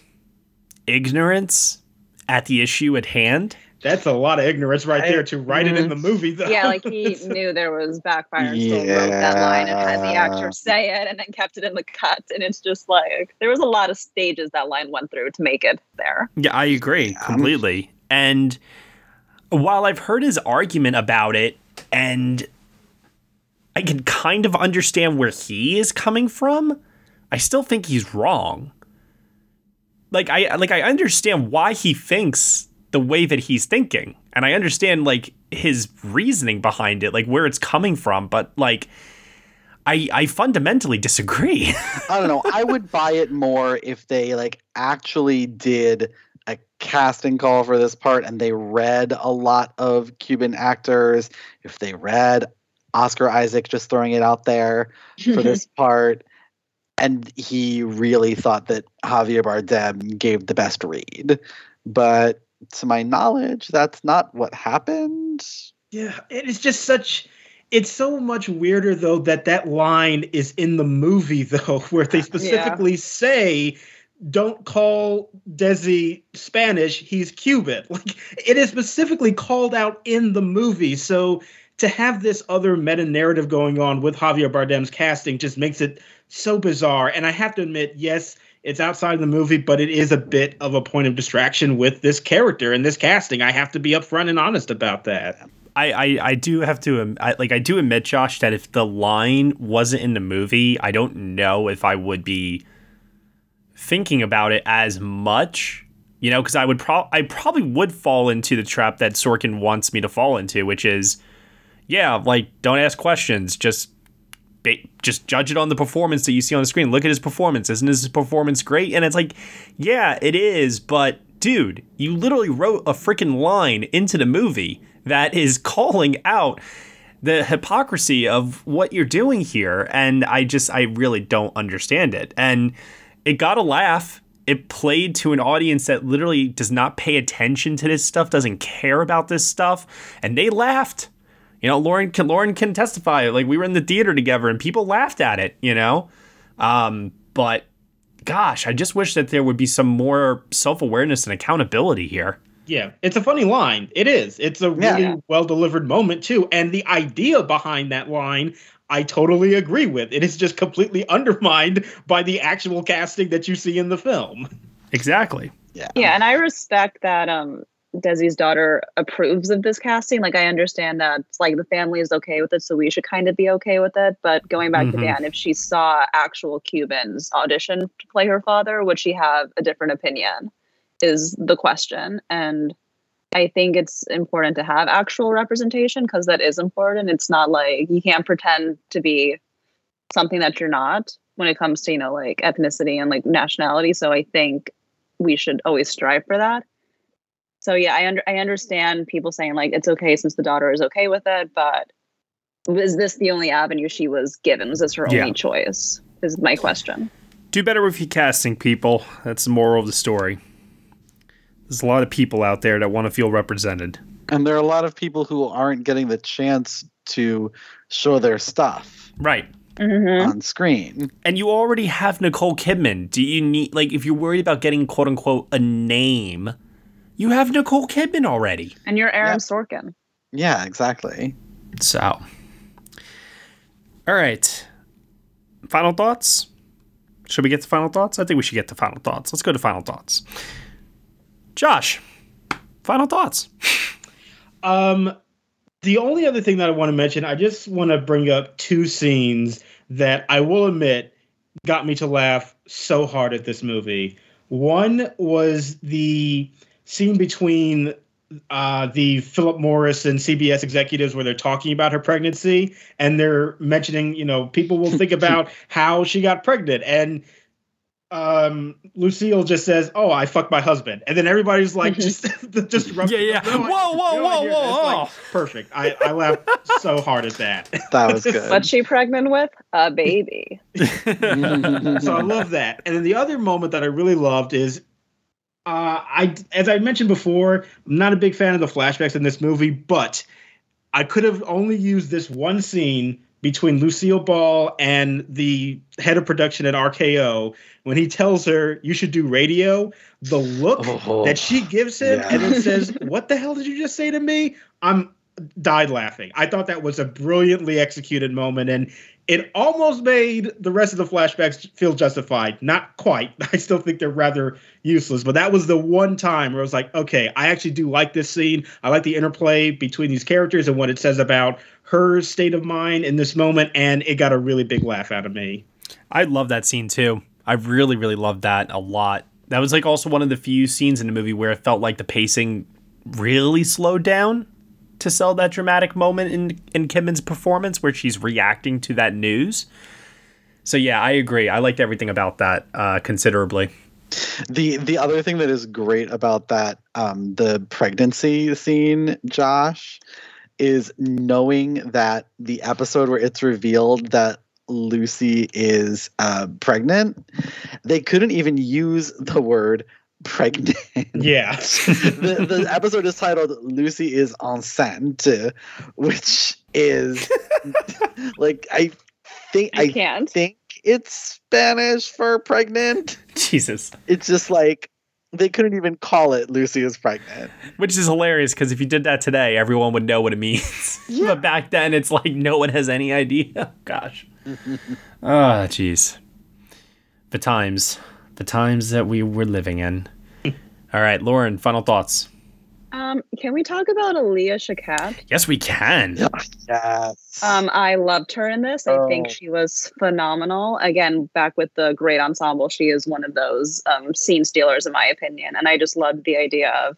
Speaker 5: ignorance at the issue at hand.
Speaker 12: That's a lot of ignorance right there to write it in the mm-hmm. movie, though.
Speaker 11: Yeah, like he knew there was backfire and still wrote that line and had the actor say it and then kept it in the cut. And it's just like there was a lot of stages that line went through to make it there.
Speaker 5: Yeah, I agree completely. And while I've heard his argument about it, and I can kind of understand where he is coming from, I still think he's wrong. Like I like I understand why he thinks the way that he's thinking, and I understand like his reasoning behind it, like where it's coming from, but like I I fundamentally disagree.
Speaker 13: I don't know. I would buy it more if they like actually did a casting call for this part and they read a lot of Cuban actors. If they read Oscar Isaac just throwing it out there for this part, and he really thought that Javier Bardem gave the best read. But to my knowledge, that's not what happened.
Speaker 12: Yeah, it is just such. It's so much weirder though that that line is in the movie though, where they specifically say, "Don't call Desi Spanish; he's Cuban." Like it is specifically called out in the movie. So to have this other meta narrative going on with Javier Bardem's casting just makes it so bizarre. And I have to admit, yes, it's outside of the movie, but it is a bit of a point of distraction with this character and this casting. I have to be upfront and honest about that.
Speaker 5: I, I, I do have to I, like I do admit Josh that if the line wasn't in the movie, I don't know if I would be thinking about it as much, you know, because I would pro- I probably would fall into the trap that Sorkin wants me to fall into, which is, yeah, like don't ask questions, just just judge it on the performance that you see on the screen. Look at his performance, isn't his performance great? And it's like, yeah, it is, but dude, you literally wrote a freaking line into the movie that is calling out the hypocrisy of what you're doing here and I just I really don't understand it. And it got a laugh. It played to an audience that literally does not pay attention to this stuff, doesn't care about this stuff, and they laughed. You know, Lauren can Lauren can testify. Like we were in the theater together and people laughed at it, you know? Um, but gosh, I just wish that there would be some more self-awareness and accountability here.
Speaker 12: Yeah, it's a funny line. It is. It's a really
Speaker 13: Yeah.
Speaker 12: well delivered moment too, and the idea behind that line I totally agree with. It is just completely undermined by the actual casting that you see in the film.
Speaker 5: Exactly.
Speaker 13: Yeah.
Speaker 11: Yeah, and I respect that um Desi's daughter approves of this casting. Like I understand that like the family is okay with it, so we should kind of be okay with it. But going back
Speaker 5: Mhm.
Speaker 11: to Dan, if she saw actual Cubans audition to play her father, would she have a different opinion? Is the question. And I think it's important to have actual representation because that is important. It's not like you can't pretend to be something that you're not when it comes to, you know, like ethnicity and like nationality. So I think we should always strive for that. So yeah, I under I understand people saying like it's okay since the daughter is okay with it, but is this the only avenue she was given? Was this her only choice? Is my question.
Speaker 5: Do better with your casting, people. That's the moral of the story. There's a lot of people out there that want to feel represented.
Speaker 13: And there are a lot of people who aren't getting the chance to show their stuff
Speaker 5: Right.
Speaker 11: Mm-hmm.
Speaker 13: on screen.
Speaker 5: And you already have Nicole Kidman. Do you need, like, if you're worried about getting quote unquote a name, you have Nicole Kidman already.
Speaker 11: And you're Aaron Sorkin.
Speaker 13: Yeah, exactly.
Speaker 5: So, all right. Final thoughts? Should we get to final thoughts? I think we should get to final thoughts. Let's go to final thoughts. Josh, final thoughts.
Speaker 12: Um, the only other thing that I want to mention, I just want to bring up two scenes that I will admit got me to laugh so hard at this movie. One was the scene between uh, the Philip Morris and CBS executives where they're talking about her pregnancy and they're mentioning, you know, people will think about how she got pregnant. And um, Lucille just says, "Oh, I fucked my husband," and then everybody's like, just, just rub-
Speaker 5: Yeah, yeah.
Speaker 12: No, I-
Speaker 5: Whoa, whoa,
Speaker 12: no, I
Speaker 5: whoa,
Speaker 12: hear that. It's
Speaker 5: whoa,
Speaker 12: like,
Speaker 5: whoa.
Speaker 12: perfect. I, I laughed so hard at that.
Speaker 13: That was good.
Speaker 11: What's she pregnant with? A baby.
Speaker 12: so I love that. And then the other moment that I really loved is, uh, I as I mentioned before, I'm not a big fan of the flashbacks in this movie, but I could have only used this one scene between Lucille Ball and the head of production at RKO when he tells her you should do radio. The look
Speaker 13: Oh,
Speaker 12: that she gives him
Speaker 13: yeah.
Speaker 12: and then says, "What the hell did you just say to me?" I'm died laughing. I thought that was a brilliantly executed moment and it almost made the rest of the flashbacks feel justified. Not quite. I still think they're rather useless, but that was the one time where I was like, okay, I actually do like this scene. I like the interplay between these characters and what it says about her state of mind in this moment, and it got a really big laugh out of me.
Speaker 5: I love that scene too. I really, really loved that a lot. That was like also one of the few scenes in the movie where it felt like the pacing really slowed down to sell that dramatic moment in in Kidman's performance where she's reacting to that news. So yeah, I agree. I liked everything about that uh, considerably.
Speaker 13: The the other thing that is great about that um the pregnancy scene, Josh, is knowing that the episode where it's revealed that Lucy is uh, pregnant, they couldn't even use the word pregnant.
Speaker 12: Yeah.
Speaker 13: the, the episode is titled Lucy is enceinte, which is like I think
Speaker 11: I
Speaker 13: I
Speaker 11: can't.
Speaker 13: think it's Spanish for pregnant.
Speaker 5: Jesus.
Speaker 13: It's just like they couldn't even call it Lucy is pregnant.
Speaker 5: Which is hilarious because if you did that today, everyone would know what it means. but back then, it's like no one has any idea. Gosh. Ah, jeez. The times. The times that we were living in. All right, Lauren, final thoughts.
Speaker 11: Um, can we talk about Alia Shawkat?
Speaker 5: Yes, we can.
Speaker 13: Yes.
Speaker 11: Um, I loved her in this. I think
Speaker 13: Oh.
Speaker 11: she was phenomenal. Again, back with the great ensemble, she is one of those um, scene stealers, in my opinion. And I just loved the idea of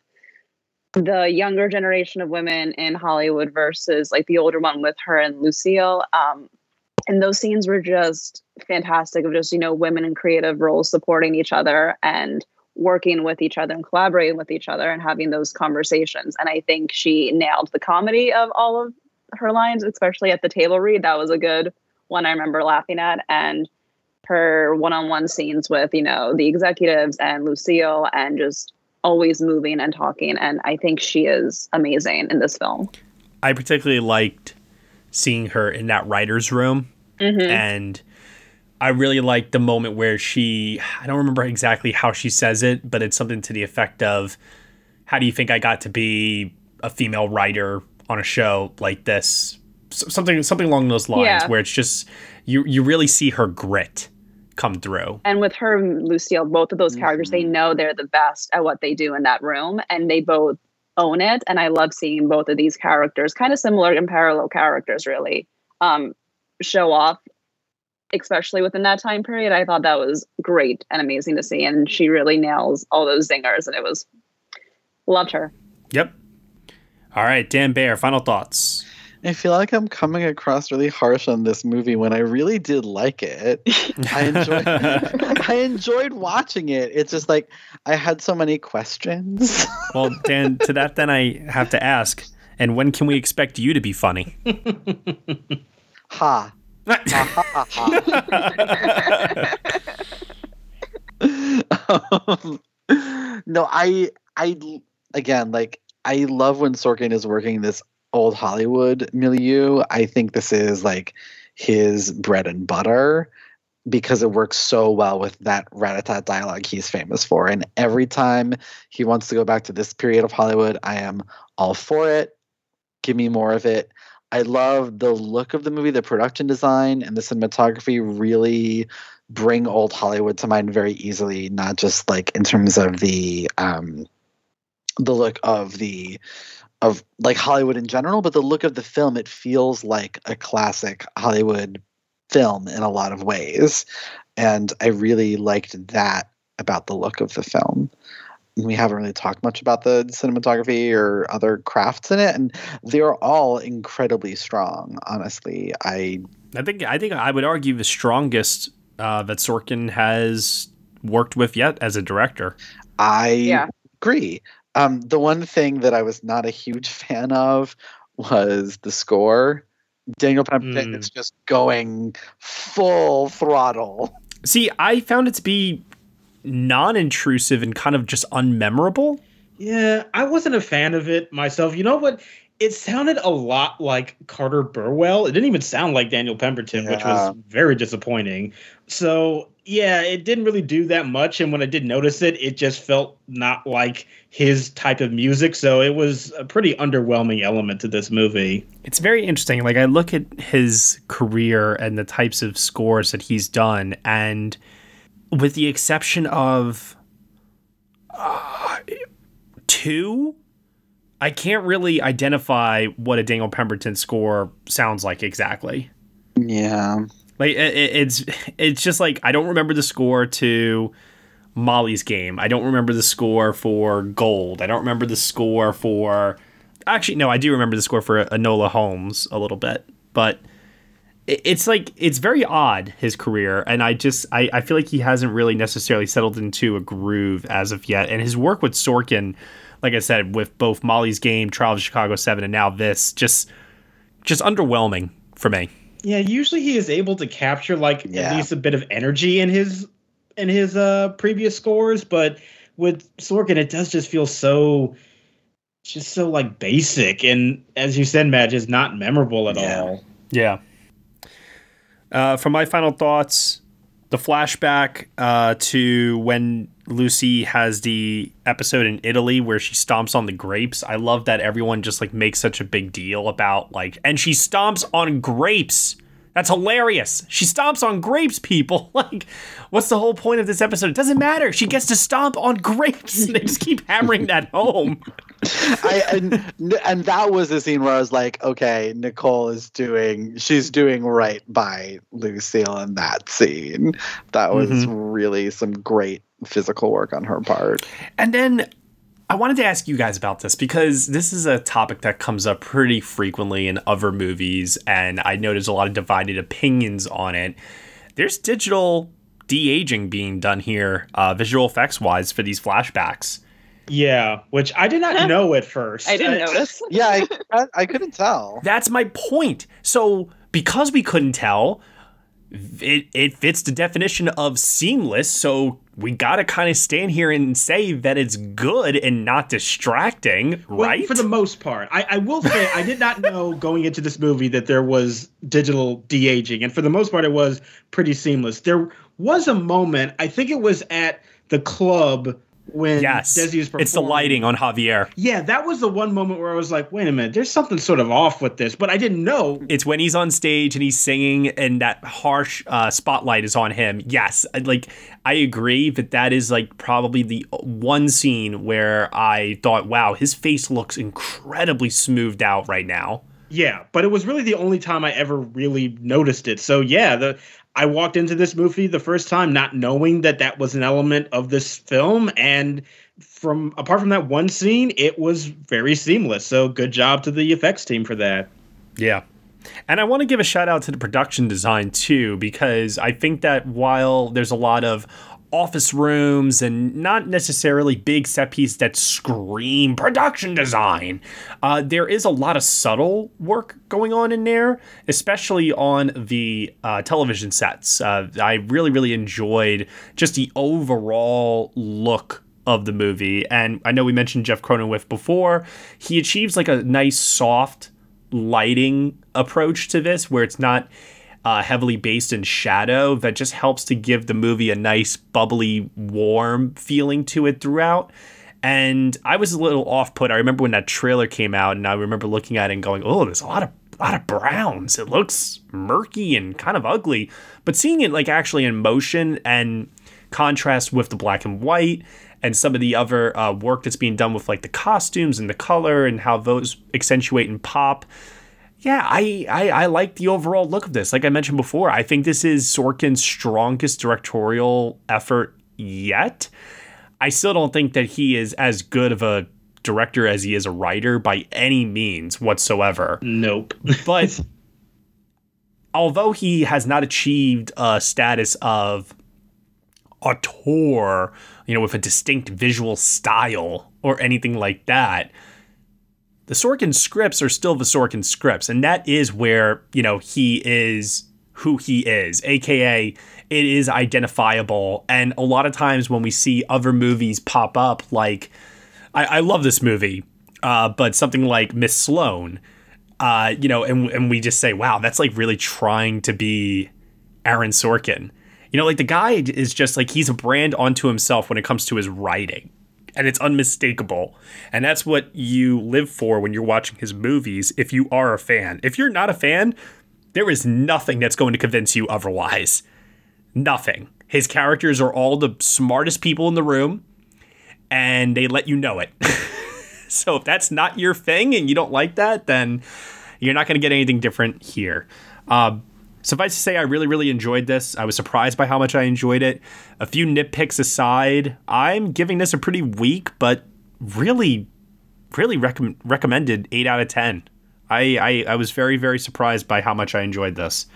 Speaker 11: the younger generation of women in Hollywood versus like the older one with her and Lucille. Um, and those scenes were just fantastic of just, you know, women in creative roles supporting each other and working with each other and collaborating with each other and having those conversations. And I think she nailed the comedy of all of her lines, especially at the table read. That was a good one I remember laughing at. And her one on one scenes with, you know, the executives and Lucille and just always moving and talking. And I think she is amazing in this film.
Speaker 5: I particularly liked seeing her in that writer's room.
Speaker 11: Mhm.
Speaker 5: And I really like the moment where she, I don't remember exactly how she says it, but it's something to the effect of, How do you think I got to be a female writer on a show like this? S- something something along those lines
Speaker 11: Yeah.
Speaker 5: where it's just you you really see her grit come through.
Speaker 11: And with her and Lucille, both of those characters, they know they're the best at what they do in that room, and they both own it. And I love seeing both of these characters, kind of similar and parallel characters, really, um, show off, especially within that time period. I thought that was great and amazing to see, and she really nails all those zingers, and it was loved her.
Speaker 5: Yep. All right, Dan Bayer, final thoughts.
Speaker 13: I feel like I'm coming across really harsh on this movie when I really did like it. I enjoyed I enjoyed watching it. It's just like I had so many questions.
Speaker 5: Well, Dan, to that then I have to ask, and when can we expect you to be funny?
Speaker 13: ha. Um, no, I I again like I love when Sorkin is working this old Hollywood milieu. I think this is like his bread and butter because it works so well with that rat-a-tat dialogue he's famous for. And every time he wants to go back to this period of Hollywood, I am all for it. Give me more of it. I love the look of the movie, the production design and the cinematography really bring old Hollywood to mind very easily, not just like in terms of the um the look of the of like Hollywood in general, but the look of the film, it feels like a classic Hollywood film in a lot of ways. And I really liked that about the look of the film. We haven't really talked much about the cinematography or other crafts in it, and they're all incredibly strong, honestly. I
Speaker 5: I think I think I would argue the strongest uh, that Sorkin has worked with yet as a director.
Speaker 13: I agree. Um, the one thing that I was not a huge fan of was the score. Daniel Pemberton is just going full throttle.
Speaker 5: See, I found it to be non-intrusive and kind of just unmemorable.
Speaker 12: Yeah, I wasn't a fan of it myself. You know what? It sounded a lot like Carter Burwell. It didn't even sound like Daniel Pemberton, which was very disappointing. So, yeah, it didn't really do that much. And when I did notice it, it just felt not like his type of music. So it was a pretty underwhelming element to this movie.
Speaker 5: It's very interesting. Like I look at his career and the types of scores that he's done, and with the exception of uh, two, I can't really identify what a Daniel Pemberton score sounds like exactly.
Speaker 13: Yeah.
Speaker 5: Like it, it- it's it's just like I don't remember the score to Molly's game. I don't remember the score for Gold. I don't remember the score for actually no, I do remember the score for Enola Holmes a little bit, but it's like it's very odd his career, and I just I, I feel like he hasn't really necessarily settled into a groove as of yet. And his work with Sorkin, like I said, with both Molly's Game, Trial of Chicago Seven, and now this, just just underwhelming for me.
Speaker 12: Yeah, usually he is able to capture like
Speaker 13: Yeah.
Speaker 12: at least a bit of energy in his in his uh previous scores, but with Sorkin it does just feel so just so like basic and as you said, Matt, just not memorable at all.
Speaker 5: Yeah. Uh, for my final thoughts, the flashback uh, to when Lucy has the episode in Italy where she stomps on the grapes. I love that everyone just like makes such a big deal about like, and she stomps on grapes. That's hilarious. She stomps on grapes, people. Like, what's the whole point of this episode? It doesn't matter. She gets to stomp on grapes. And they just keep hammering that home.
Speaker 13: I and and that was the scene where I was like, okay, Nicole is doing she's doing right by Lucille in that scene. That was
Speaker 5: Mhm.
Speaker 13: really some great physical work on her part.
Speaker 5: And then I wanted to ask you guys about this because this is a topic that comes up pretty frequently in other movies, and I know there's a lot of divided opinions on it. There's digital de aging being done here, uh, visual effects wise, for these flashbacks.
Speaker 12: Yeah, which I did not know at first.
Speaker 11: I didn't notice.
Speaker 13: Yeah, I, I, I couldn't tell.
Speaker 5: That's my point. So, because we couldn't tell, it, it fits the definition of seamless. So, we got to kind of stand here and say that it's good and not distracting,
Speaker 12: Well,
Speaker 5: right?
Speaker 12: for the most part. I, I will say I did not know going into this movie that there was digital de aging, and for the most part, it was pretty seamless. There was a moment, I think it was at the club when
Speaker 5: yes,
Speaker 12: Desi was
Speaker 5: it's the lighting on Javier.
Speaker 12: Yeah, that was the one moment where I was like, wait a minute, there's something sort of off with this, but I didn't know.
Speaker 5: It's when he's on stage and he's singing, and that harsh uh, spotlight is on him. Yes, like I agree that that is like probably the one scene where I thought, wow, his face looks incredibly smoothed out right now.
Speaker 12: Yeah, but it was really the only time I ever really noticed it. So yeah, the I walked into this movie the first time not knowing that that was an element of this film and from apart from that one scene, it was very seamless. So good job to the effects team for that.
Speaker 5: Yeah. And I want to give a shout out to the production design too, because I think that while there's a lot of office rooms and not necessarily big set pieces that scream production design, uh, there is a lot of subtle work going on in there, especially on the uh, television sets. Uh, I really, really enjoyed just the overall look of the movie. And I know we mentioned Jeff Cronenweth before. He achieves like a nice, soft lighting approach to this where it's not uh, heavily based in shadow that just helps to give the movie a nice bubbly warm feeling to it throughout. And i was a little off put i remember when that trailer came out and i remember looking at it and going oh there's a lot of a lot of browns. It looks murky and kind of ugly. But seeing it like actually in motion and contrast with the black and white and some of the other uh, work that's being done with like the costumes and the color and how those accentuate and pop yeah, I, I I like the overall look of this. Like I mentioned before, I think this is Sorkin's strongest directorial effort yet. I still don't think that he is as good of a director as he is a writer by any means whatsoever.
Speaker 12: Nope.
Speaker 5: but although he has not achieved a status of auteur, you know, with a distinct visual style or anything like that, the Sorkin scripts are still the Sorkin scripts, and that is where you know he is who he is, aka it is identifiable. And a lot of times when we see other movies pop up, like I, I love this movie, uh, but something like Miss Sloane, uh, you know, and and we just say, wow, that's like really trying to be Aaron Sorkin. You know, like the guy is just like he's a brand onto himself when it comes to his writing and it's unmistakable. And that's what you live for when you're watching his movies if you are a fan. If you're not a fan, there is nothing that's going to convince you otherwise. Nothing. His characters are all the smartest people in the room and they let you know it. so if that's not your thing and you don't like that, then you're not going to get anything different here. Um, Suffice to say, I really, really enjoyed this. I was surprised by how much I enjoyed it. A few nitpicks aside, I'm giving this a pretty weak, but really, really recomm- recommended 8 out of 10. I, I, I was very, very surprised by how much I enjoyed this.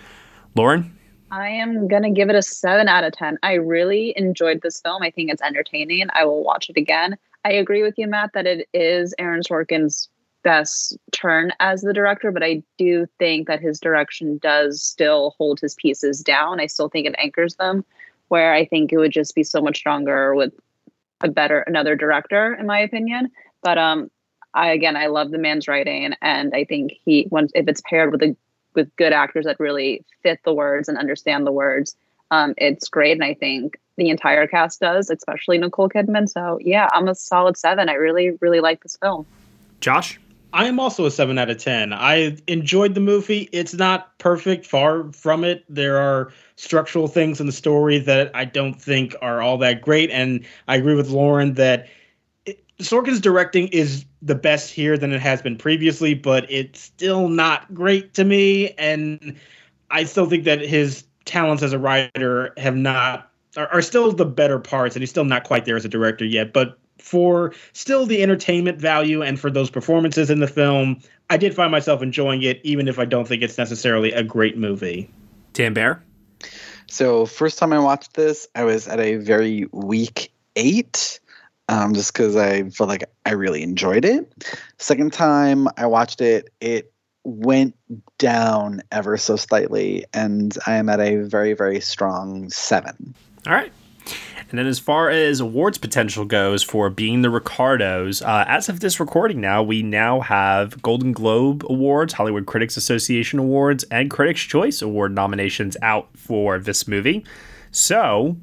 Speaker 5: Lauren?
Speaker 11: I am going to give it a 7 out of 10. I really enjoyed this film. I think it's entertaining. I will watch it again. I agree with you, Matt, that it is Aaron Sorkin's best turn as the director, but I do think that his direction does still hold his pieces down. I still think it anchors them, where I think it would just be so much stronger with a better another director, in my opinion. But um, I again, I love the man's writing, and I think he once if it's paired with a with good actors that really fit the words and understand the words, um, it's great. And I think the entire cast does, especially Nicole Kidman. So yeah, I'm a solid seven. I really, really like this film.
Speaker 5: Josh?
Speaker 12: I am also a 7 out of 10. I enjoyed the movie. It's not perfect, far from it. There are structural things in the story that I don't think are all that great. And I agree with Lauren that it, Sorkin's directing is the best here than it has been previously, but it's still not great to me. And I still think that his talents as a writer have not. Are, are still the better parts, and he's still not quite there as a director yet. But for still the entertainment value and for those performances in the film, I did find myself enjoying it, even if I don't think it's necessarily a great movie.
Speaker 5: Dan Bayer?
Speaker 13: So, first time I watched this, I was at a very weak eight, um, just because I felt like I really enjoyed it. Second time I watched it, it went down ever so slightly, and I am at a very, very strong seven.
Speaker 5: All right. And then, as far as awards potential goes for being the Ricardos, uh, as of this recording now, we now have Golden Globe Awards, Hollywood Critics Association Awards, and Critics' Choice Award nominations out for this movie. So,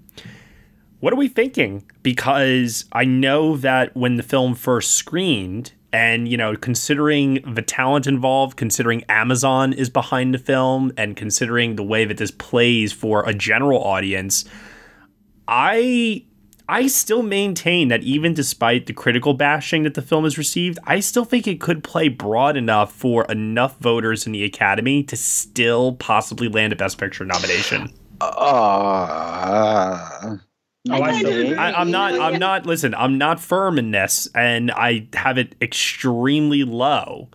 Speaker 5: what are we thinking? Because I know that when the film first screened, and you know, considering the talent involved, considering Amazon is behind the film, and considering the way that this plays for a general audience, I I still maintain that even despite the critical bashing that the film has received, I still think it could play broad enough for enough voters in the Academy to still possibly land a Best Picture nomination.
Speaker 13: Uh,
Speaker 12: Oh, I.
Speaker 5: I, I'm not. I'm not. Listen, I'm not firm in this, and I have it extremely low.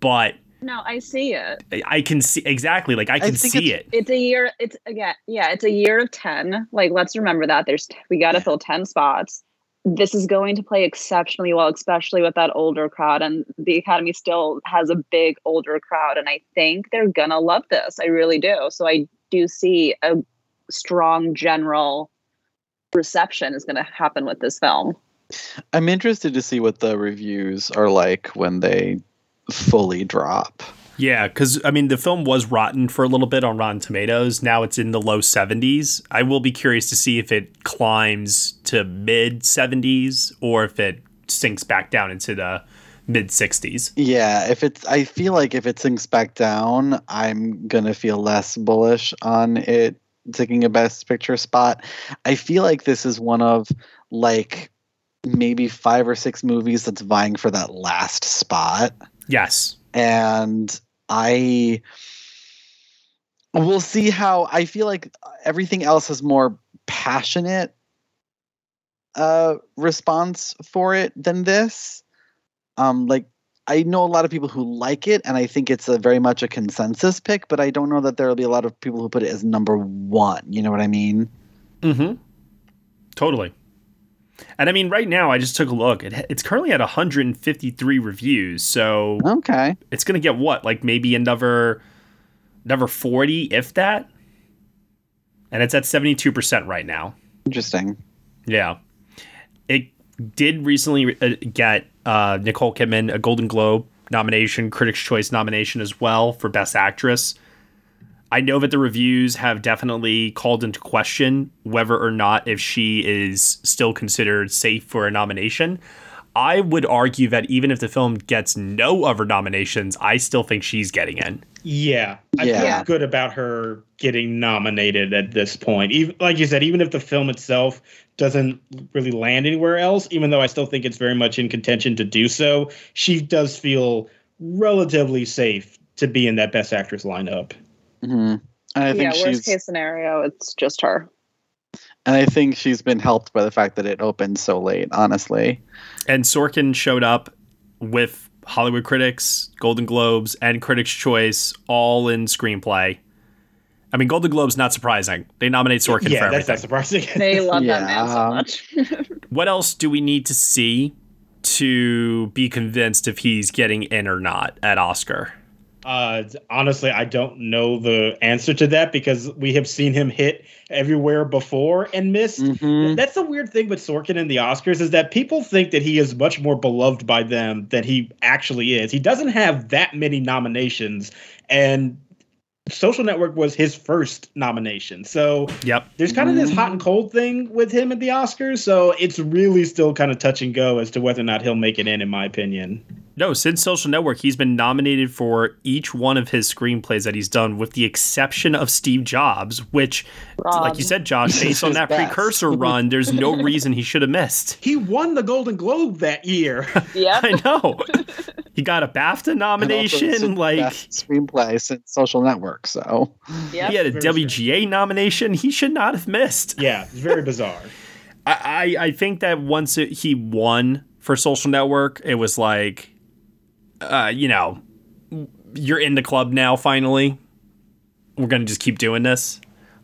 Speaker 5: But
Speaker 11: No, I see it.
Speaker 5: I can see exactly. Like I can
Speaker 13: think
Speaker 5: see it.
Speaker 11: It's a year. It's again, yeah, it's a year of ten. Like, let's remember that there's we got to fill ten spots. This is going to play exceptionally well, especially with that older crowd, and the Academy still has a big older crowd, and I think they're gonna love this. I really do. So I do see a strong general reception is going to happen with this film.
Speaker 13: I'm interested to see what the reviews are like when they fully drop.
Speaker 5: Yeah, because I mean, the film was rotten for a little bit on Rotten Tomatoes. Now it's in the low 70s. I will be curious to see if it climbs to mid 70s or if it sinks back down into the mid 60s.
Speaker 13: Yeah, if it's, I feel like if it sinks back down, I'm gonna feel less bullish on it taking a best picture spot. I feel like this is one of like maybe five or six movies that's vying for that last spot.
Speaker 5: Yes.
Speaker 13: And I we'll see how I feel like everything else has more passionate uh response for it than this. Um like I know a lot of people who like it, and I think it's a very much a consensus pick. But I don't know that there will be a lot of people who put it as number one. You know what I mean?
Speaker 5: Mm-hmm. Totally. And I mean, right now, I just took a look. It, it's currently at 153 reviews, so
Speaker 13: okay,
Speaker 5: it's gonna get what, like maybe another, another 40, if that. And it's at 72 percent right now.
Speaker 13: Interesting.
Speaker 5: Yeah, it did recently uh, get uh, Nicole Kidman a Golden Globe nomination, Critics' Choice nomination as well for Best Actress. I know that the reviews have definitely called into question whether or not if she is still considered safe for a nomination. I would argue that even if the film gets no other nominations, I still think she's getting in.
Speaker 12: Yeah, I
Speaker 13: Yeah.
Speaker 12: feel good about her getting nominated at this point. Even like you said, even if the film itself doesn't really land anywhere else, even though I still think it's very much in contention to do so, she does feel relatively safe to be in that Best Actress lineup.
Speaker 13: Hmm And I think
Speaker 11: yeah,
Speaker 13: she's
Speaker 11: worst case scenario, it's just her.
Speaker 13: and I think she's been helped by the fact that it opened so late. Honestly,
Speaker 5: And Sorkin showed up with Hollywood Critics, Golden Globes, and Critics' Choice all in screenplay. I mean, Golden Globes not surprising. They nominate Sorkin
Speaker 12: yeah,
Speaker 5: for
Speaker 12: that's
Speaker 5: everything.
Speaker 12: not surprising.
Speaker 11: They love that man so much.
Speaker 5: what else do we need to see to be convinced if he's getting in or not at Oscar?
Speaker 12: Uh, honestly, I don't know the answer to that because we have seen him hit everywhere before and miss.
Speaker 13: Mhm.
Speaker 12: That's the weird thing with Sorkin and the Oscars is that people think that he is much more beloved by them than he actually is. He doesn't have that many nominations, and Social Network was his first nomination. So
Speaker 5: Yep.
Speaker 12: there's kind of this hot and cold thing with him at the Oscars. So it's really still kind of touch and go as to whether or not he'll make it in, in my opinion.
Speaker 5: No, since Social Network, he's been nominated for each one of his screenplays that he's done, with the exception of Steve Jobs, which, like you said, Josh, based on that
Speaker 13: best.
Speaker 5: precursor run, there's no reason he should have missed.
Speaker 12: He won the Golden Globe that year.
Speaker 11: yep.
Speaker 5: I know. He got a BAFTA
Speaker 13: And also
Speaker 5: nomination. Like
Speaker 13: best screenplay since Social Network. So
Speaker 11: Yep.
Speaker 5: he had a
Speaker 12: Very
Speaker 5: WGA nomination. He should not have missed.
Speaker 12: yeah, it's very bizarre.
Speaker 5: I, I, I think that once it, he won for Social Network, it was like, uh, you know, you're in the club now. Finally, we're gonna just keep doing this.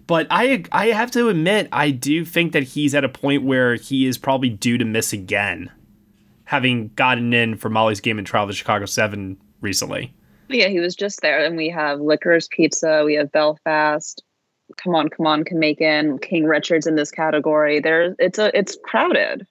Speaker 5: But I I have to admit, I do think that he's at a point where he is probably due to miss again, having gotten in for Molly's Game and Trial of the Chicago Seven recently.
Speaker 11: Yeah, he was just there. And we have Licorice Pizza, we have Belfast. Come on, come on, can make in King Richard's in this category. There's it's a it's crowded.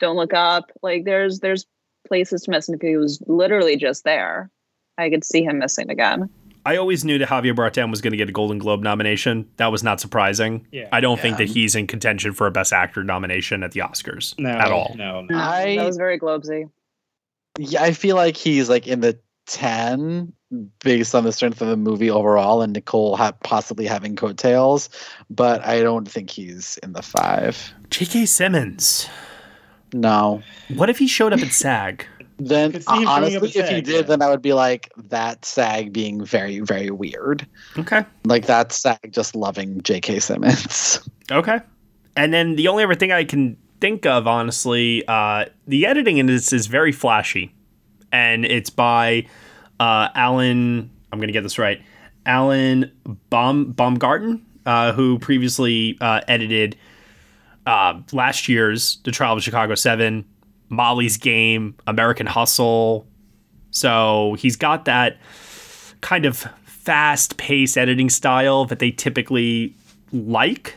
Speaker 11: Don't look up. Like there's there's places to miss. And if he was literally just there, I could see him missing again.
Speaker 5: I always knew that Javier Bardem was going to get a Golden Globe nomination. That was not surprising.
Speaker 12: Yeah.
Speaker 5: I don't think that he's in contention for a Best Actor nomination at the Oscars
Speaker 12: No,
Speaker 5: at all.
Speaker 12: No, no.
Speaker 13: I-
Speaker 11: that was very globesy.
Speaker 13: Yeah, I feel like he's like in the 10 based on the strength of the movie overall and Nicole ha- possibly having coattails, but I don't think he's in the 5.
Speaker 5: J.K. Simmons.
Speaker 13: No.
Speaker 5: What if he showed up at SAG?
Speaker 13: Then
Speaker 12: Could see him showing up
Speaker 13: honestly
Speaker 12: at
Speaker 13: if he did
Speaker 12: yeah.
Speaker 13: then I would be like that SAG being very very weird.
Speaker 5: Okay.
Speaker 13: Like that SAG just loving J.K. Simmons.
Speaker 5: Okay. And then the only other thing I can think of, honestly, uh, the editing in this is very flashy. And it's by uh, Alan, I'm going to get this right, Alan Baum, Baumgarten, uh, who previously uh, edited uh, last year's The Trial of Chicago 7, Molly's Game, American Hustle. So he's got that kind of fast paced editing style that they typically like.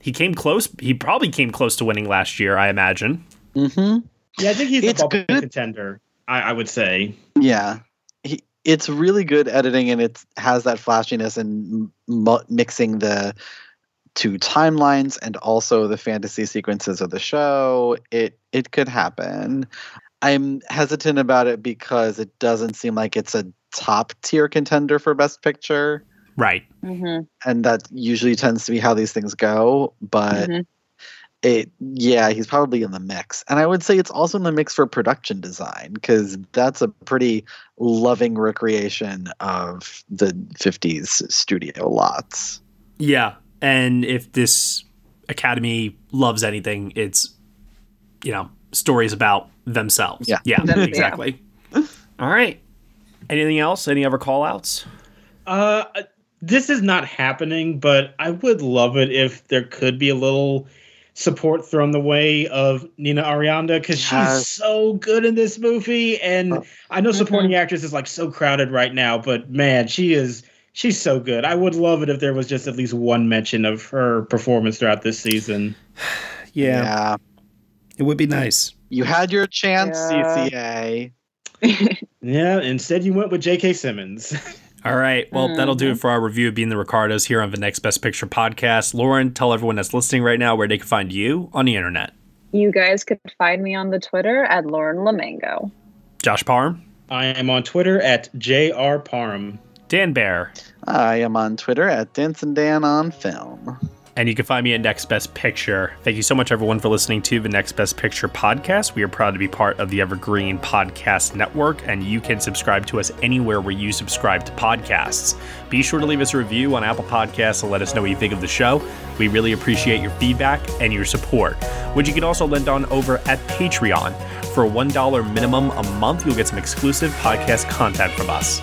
Speaker 5: He came close. He probably came close to winning last year, I imagine.
Speaker 13: Mm-hmm.
Speaker 12: Yeah, I think he's
Speaker 13: It's
Speaker 12: a
Speaker 13: good.
Speaker 12: contender. I, I would say.
Speaker 13: Yeah. He, it's really good editing and it has that flashiness and m- mixing the two timelines and also the fantasy sequences of the show. It it could happen. I'm hesitant about it because it doesn't seem like it's a top tier contender for best picture
Speaker 5: Right.
Speaker 11: Mm-hmm.
Speaker 13: and that usually tends to be how these things go, but
Speaker 11: Mhm.
Speaker 13: it yeah he's probably in the mix and i would say it's also in the mix for production design because that's a pretty loving recreation of the 50s studio lots
Speaker 5: Yeah. And if this Academy loves anything, it's, you know, stories about themselves.
Speaker 13: Yeah.
Speaker 5: Yeah,
Speaker 11: Them- yeah.
Speaker 5: exactly. All right. Anything else? Any other call outs?
Speaker 12: Uh, this is not happening, but I would love it if there could be a little support thrown the way of Nina Arianda because she's
Speaker 13: Yes.
Speaker 12: so good in this movie. And I know supporting actress is like so crowded right now, but man, she is she's so good. I would love it if there was just at least one mention of her performance throughout this season.
Speaker 13: yeah,
Speaker 5: It would be nice.
Speaker 13: you had your chance
Speaker 11: Yeah.
Speaker 13: cca
Speaker 12: Yeah, instead you went with J.K. Simmons.
Speaker 5: All right. Well, mm-hmm. that'll do it for our review of Being the Ricardos here on the Next Best Picture podcast. Lauren, tell everyone that's listening right now where they can find you on the internet.
Speaker 11: You guys could find me on the Twitter at Lauren LaMagna.
Speaker 5: Josh Parham,
Speaker 12: I am on Twitter at J.R. Parham.
Speaker 5: Dan Bayer,
Speaker 13: i am on twitter at dancing dan on film
Speaker 5: and you can find me at Next Best Picture. Thank you so much, everyone, for listening to the Next Best Picture podcast. We are proud to be part of the Evergreen Podcast Network, and you can subscribe to us anywhere where you subscribe to podcasts. Be sure to leave us a review on Apple Podcasts and let us know what you think of the show. We really appreciate your feedback and your support, which you can also lend on over at Patreon. For a $1 minimum a month, you'll get some exclusive podcast content from us.